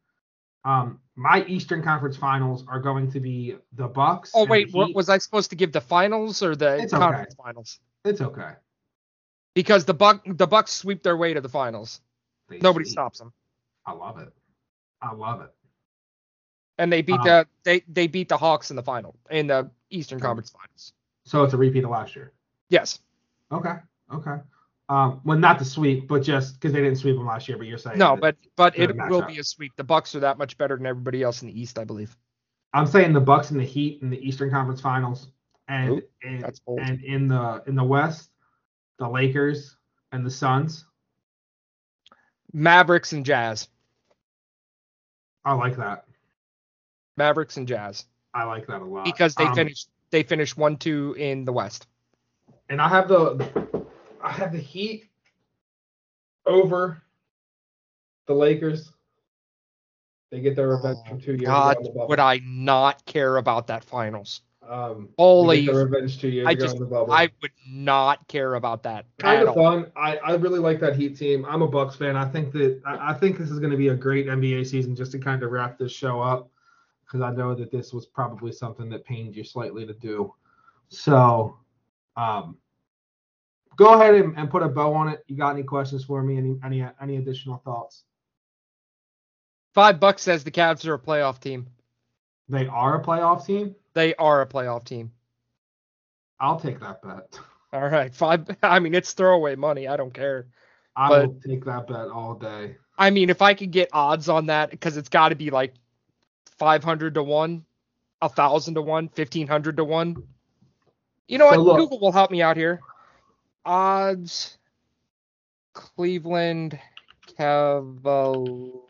[SPEAKER 4] Um, my Eastern Conference Finals are going to be the Bucks.
[SPEAKER 3] Oh wait, what, was I supposed to give the finals or the
[SPEAKER 4] it's
[SPEAKER 3] conference
[SPEAKER 4] okay.
[SPEAKER 3] finals?
[SPEAKER 4] It's okay.
[SPEAKER 3] Because the Buck the Bucks sweep their way to the finals. They Nobody sweep. stops them.
[SPEAKER 4] I love it. I love it.
[SPEAKER 3] And they beat um, the they they beat the Hawks in the final in the Eastern Conference Finals.
[SPEAKER 4] So it's a repeat of last year.
[SPEAKER 3] Yes.
[SPEAKER 4] Okay. Okay. Um, well, not the sweep, but just because they didn't sweep them last year. But you're saying
[SPEAKER 3] no, but but it will up. be a sweep. The Bucks are that much better than everybody else in the East, I believe.
[SPEAKER 4] I'm saying the Bucks and the Heat in the Eastern Conference Finals, and Ooh, in, and in the in the West, the Lakers and the Suns.
[SPEAKER 3] Mavericks and Jazz.
[SPEAKER 4] I like that.
[SPEAKER 3] Mavericks and Jazz.
[SPEAKER 4] I like that a lot
[SPEAKER 3] because they um, finished they finished one two in the West.
[SPEAKER 4] And I have the have the Heat over the Lakers. They get their revenge oh, from two years
[SPEAKER 3] God,
[SPEAKER 4] ago.
[SPEAKER 3] would I not care about that finals?
[SPEAKER 4] Um,
[SPEAKER 3] Holy,
[SPEAKER 4] revenge two years
[SPEAKER 3] I
[SPEAKER 4] ago
[SPEAKER 3] just,
[SPEAKER 4] in the bubble.
[SPEAKER 3] I would not care about that.
[SPEAKER 4] Kind of fun. I, I really like that Heat team. I'm a Bucks fan. I think that I, I think this is going to be a great NBA season. Just to kind of wrap this show up, because I know that this was probably something that pained you slightly to do. So, um, go ahead and, and put a bow on it. You got any questions for me? Any any any additional thoughts?
[SPEAKER 3] Five bucks says the Cavs are a playoff team.
[SPEAKER 4] They are a playoff team.
[SPEAKER 3] They are a playoff team.
[SPEAKER 4] I'll take that bet. <laughs>
[SPEAKER 3] All right, five. I mean, it's throwaway money. I don't care.
[SPEAKER 4] I
[SPEAKER 3] But-
[SPEAKER 4] will take that bet all day.
[SPEAKER 3] I mean, if I could get odds on that, because it's got to be like 500 to 1, 1,000 to 1, 1,500 to 1. You know
[SPEAKER 4] So
[SPEAKER 3] what?
[SPEAKER 4] look-
[SPEAKER 3] Google will help me out here. Odds Cleveland Cavaliers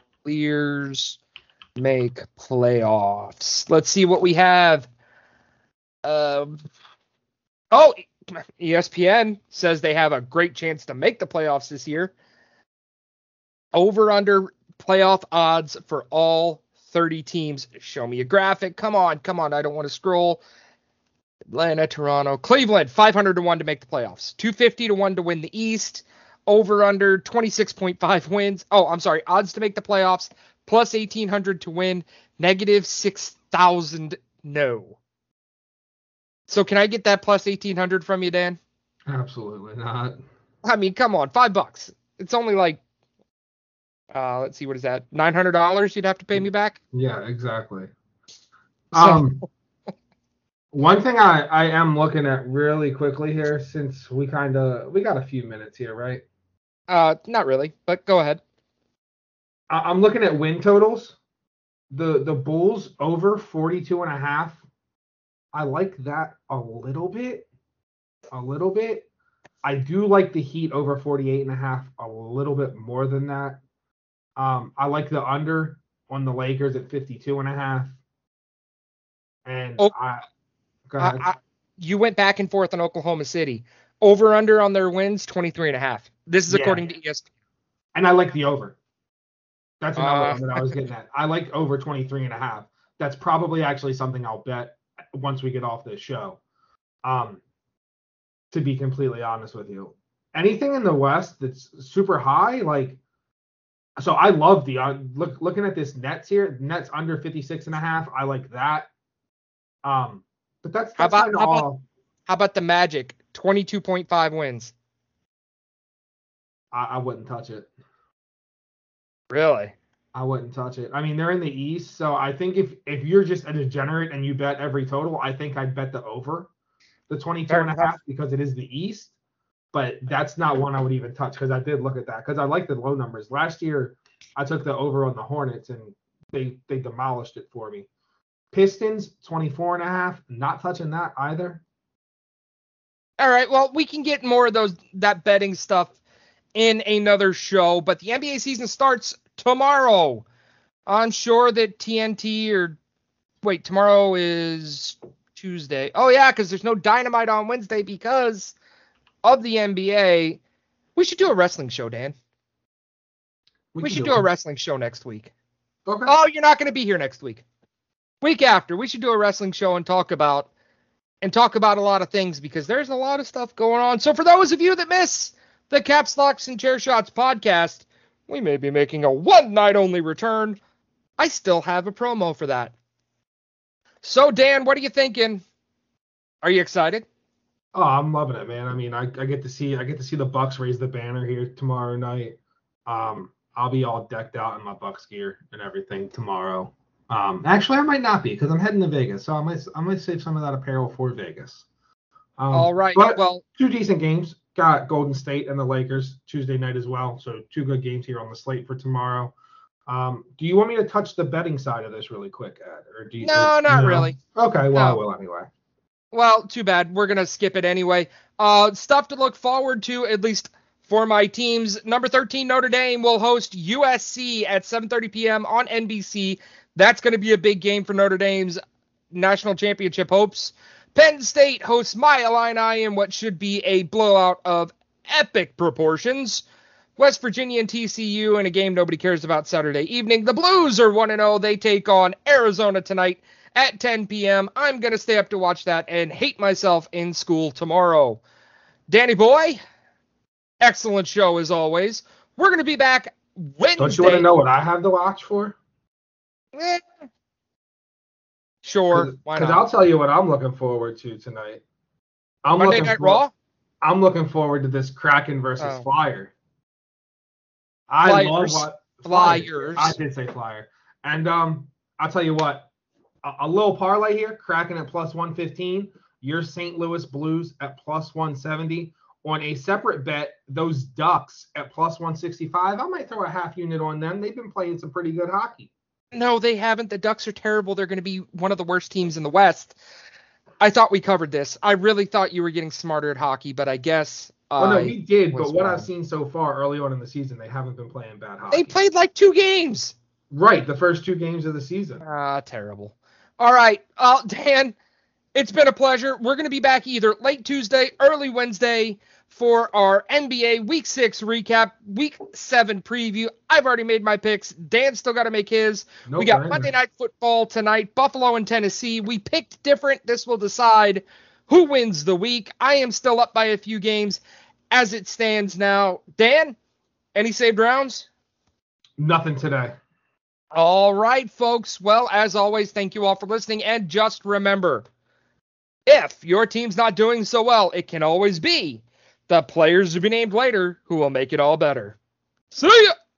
[SPEAKER 3] make playoffs. Let's see what we have. Um, oh, ESPN says they have a great chance to make the playoffs this year over under playoff odds for all 30 teams. Show me a graphic. Come on, come on. I don't want to scroll. Atlanta, Toronto, Cleveland, 500 to 1 to make the playoffs. 250 to 1 to win the East. Over under 26.5 wins. Oh, I'm sorry. Odds to make the playoffs plus 1800 to win. Negative 6000 no. So can I get that plus 1800 from you, Dan?
[SPEAKER 4] Absolutely not.
[SPEAKER 3] I mean, come on, 5 bucks. It's only like uh let's see what is that? $900 you'd have to pay me back?
[SPEAKER 4] Yeah, exactly.
[SPEAKER 3] So-
[SPEAKER 4] Um, one thing I I am looking at really quickly here, since we kind of we got a few minutes here, right?
[SPEAKER 3] Uh not really, but go ahead.
[SPEAKER 4] I, I'm looking at win totals. The the Bulls over 42 and a half. I like that a little bit. A little bit. I do like the Heat over 48 and a half a little bit more than that. Um, I like the under on the Lakers at 52 and a half. And
[SPEAKER 3] Oh.
[SPEAKER 4] I go ahead.
[SPEAKER 3] I, you went back and forth on Oklahoma City. Over under on their wins 23 and a half. This is
[SPEAKER 4] Yeah.
[SPEAKER 3] according to ESPN.
[SPEAKER 4] and I like the over. That's another
[SPEAKER 3] Uh,
[SPEAKER 4] one that I was getting at. I like over 23 and a half. That's probably actually something I'll bet once we get off this show. Um, to be completely honest with you, anything in the West that's super high, like, so I love the uh, look looking at this Nets here. Nets under 56 and a half. I like that. Um, but that's,
[SPEAKER 3] How about- how about- How about the Magic? 22.5 wins.
[SPEAKER 4] I, I wouldn't touch it.
[SPEAKER 3] Really?
[SPEAKER 4] I wouldn't touch it. I mean, they're in the East, so I think if if you're just a degenerate and you bet every total, I think I'd bet the over the 22
[SPEAKER 3] Fair
[SPEAKER 4] and a half because it is the East. But that's not one I would even touch because I did look at that because I like the low numbers. Last year, I took the over on the Hornets and they they demolished it for me. Pistons 24 and a half, not touching that either.
[SPEAKER 3] All right. Well, we can get more of those that betting stuff in another show, but the NBA season starts tomorrow. I'm sure that TNT or wait, tomorrow is Tuesday. Oh yeah, because there's no dynamite on Wednesday because of the NBA. We should do a wrestling show, Dan. We,
[SPEAKER 4] can
[SPEAKER 3] should do
[SPEAKER 4] it.
[SPEAKER 3] a wrestling show next week.
[SPEAKER 4] Okay.
[SPEAKER 3] Oh, you're not going to be here next week. Week after, we should do a wrestling show and talk about and talk about a lot of things because there's a lot of stuff going on. So for those of you that miss the Caps Locks and Chair Shots podcast, we may be making a one night only return. I still have a promo for that. So Dan, what are you thinking? Are you excited?
[SPEAKER 4] Oh, I'm loving it, man. I mean, I, I get to see I get to see the Bucks raise the banner here tomorrow night. Um, I'll be all decked out in my Bucks gear and everything tomorrow. Um, actually, I might not be because I'm heading to Vegas, so I might I might save some of that apparel for Vegas. Um,
[SPEAKER 3] All right.
[SPEAKER 4] but
[SPEAKER 3] Well,
[SPEAKER 4] two decent games. Got Golden State and the Lakers Tuesday night as well. So two good games here on the slate for tomorrow. Um, do you want me to touch the betting side of this really quick, Ed? Or do you,
[SPEAKER 3] no, not really.
[SPEAKER 4] Okay, well I will anyway.
[SPEAKER 3] Well, too bad. We're gonna skip it anyway. Uh, stuff to look forward to, at least for my teams. Number 13 Notre Dame will host USC at 7:30 p.m. on NBC. That's going to be a big game for Notre Dame's national championship hopes. Penn State hosts my Illini in what should be a blowout of epic proportions. West Virginia and TCU in a game nobody cares about Saturday evening. The Blues are 1 0. They take on Arizona tonight at 10 p.m. I'm going to stay up to watch that and hate myself in school tomorrow. Danny Boy, excellent show as always. We're going to be back Wednesday.
[SPEAKER 4] Don't you want to know what I have to watch for?
[SPEAKER 3] Eh. Sure, why
[SPEAKER 4] Because? I'll tell you what I'm looking forward to tonight. I'm
[SPEAKER 3] Monday
[SPEAKER 4] looking
[SPEAKER 3] Night
[SPEAKER 4] for-
[SPEAKER 3] Raw?
[SPEAKER 4] I'm looking forward to this Kraken versus
[SPEAKER 3] Oh.
[SPEAKER 4] Flyer. I
[SPEAKER 3] Flyers.
[SPEAKER 4] love what
[SPEAKER 3] Flyers.
[SPEAKER 4] I did say Flyer, and um, I'll tell you what. a, a little parlay here, Kraken at plus 115, your St. Louis Blues at plus 170. On a separate bet, those Ducks at plus 165. I might throw a half unit on them. They've been playing some pretty good hockey.
[SPEAKER 3] No, they haven't. The Ducks are terrible. They're going to be one of the worst teams in the West. I thought we covered this. I really thought you were getting smarter at hockey, but I guess.
[SPEAKER 4] Oh no, we did. But what
[SPEAKER 3] wrong.
[SPEAKER 4] I've seen so far early on in the season, they haven't been playing bad hockey.
[SPEAKER 3] They played like two games.
[SPEAKER 4] right the first two games of the season.
[SPEAKER 3] Ah, terrible. All right, uh, Dan, it's been a pleasure. We're going to be back either late Tuesday, early Wednesday for our NBA Week Six recap, Week Seven preview. I've already made my picks. Dan's still got to make his.
[SPEAKER 4] No
[SPEAKER 3] we got
[SPEAKER 4] brainer.
[SPEAKER 3] Monday Night Football tonight, Buffalo and Tennessee. We picked different. This will decide who wins the week. I am still up by a few games as it stands now. Dan, any saved rounds?
[SPEAKER 4] Nothing today.
[SPEAKER 3] All right, folks. Well, as always, thank you all for listening. And just remember if your team's not doing so well, it can always be the players to be named later who will make it all better. See ya!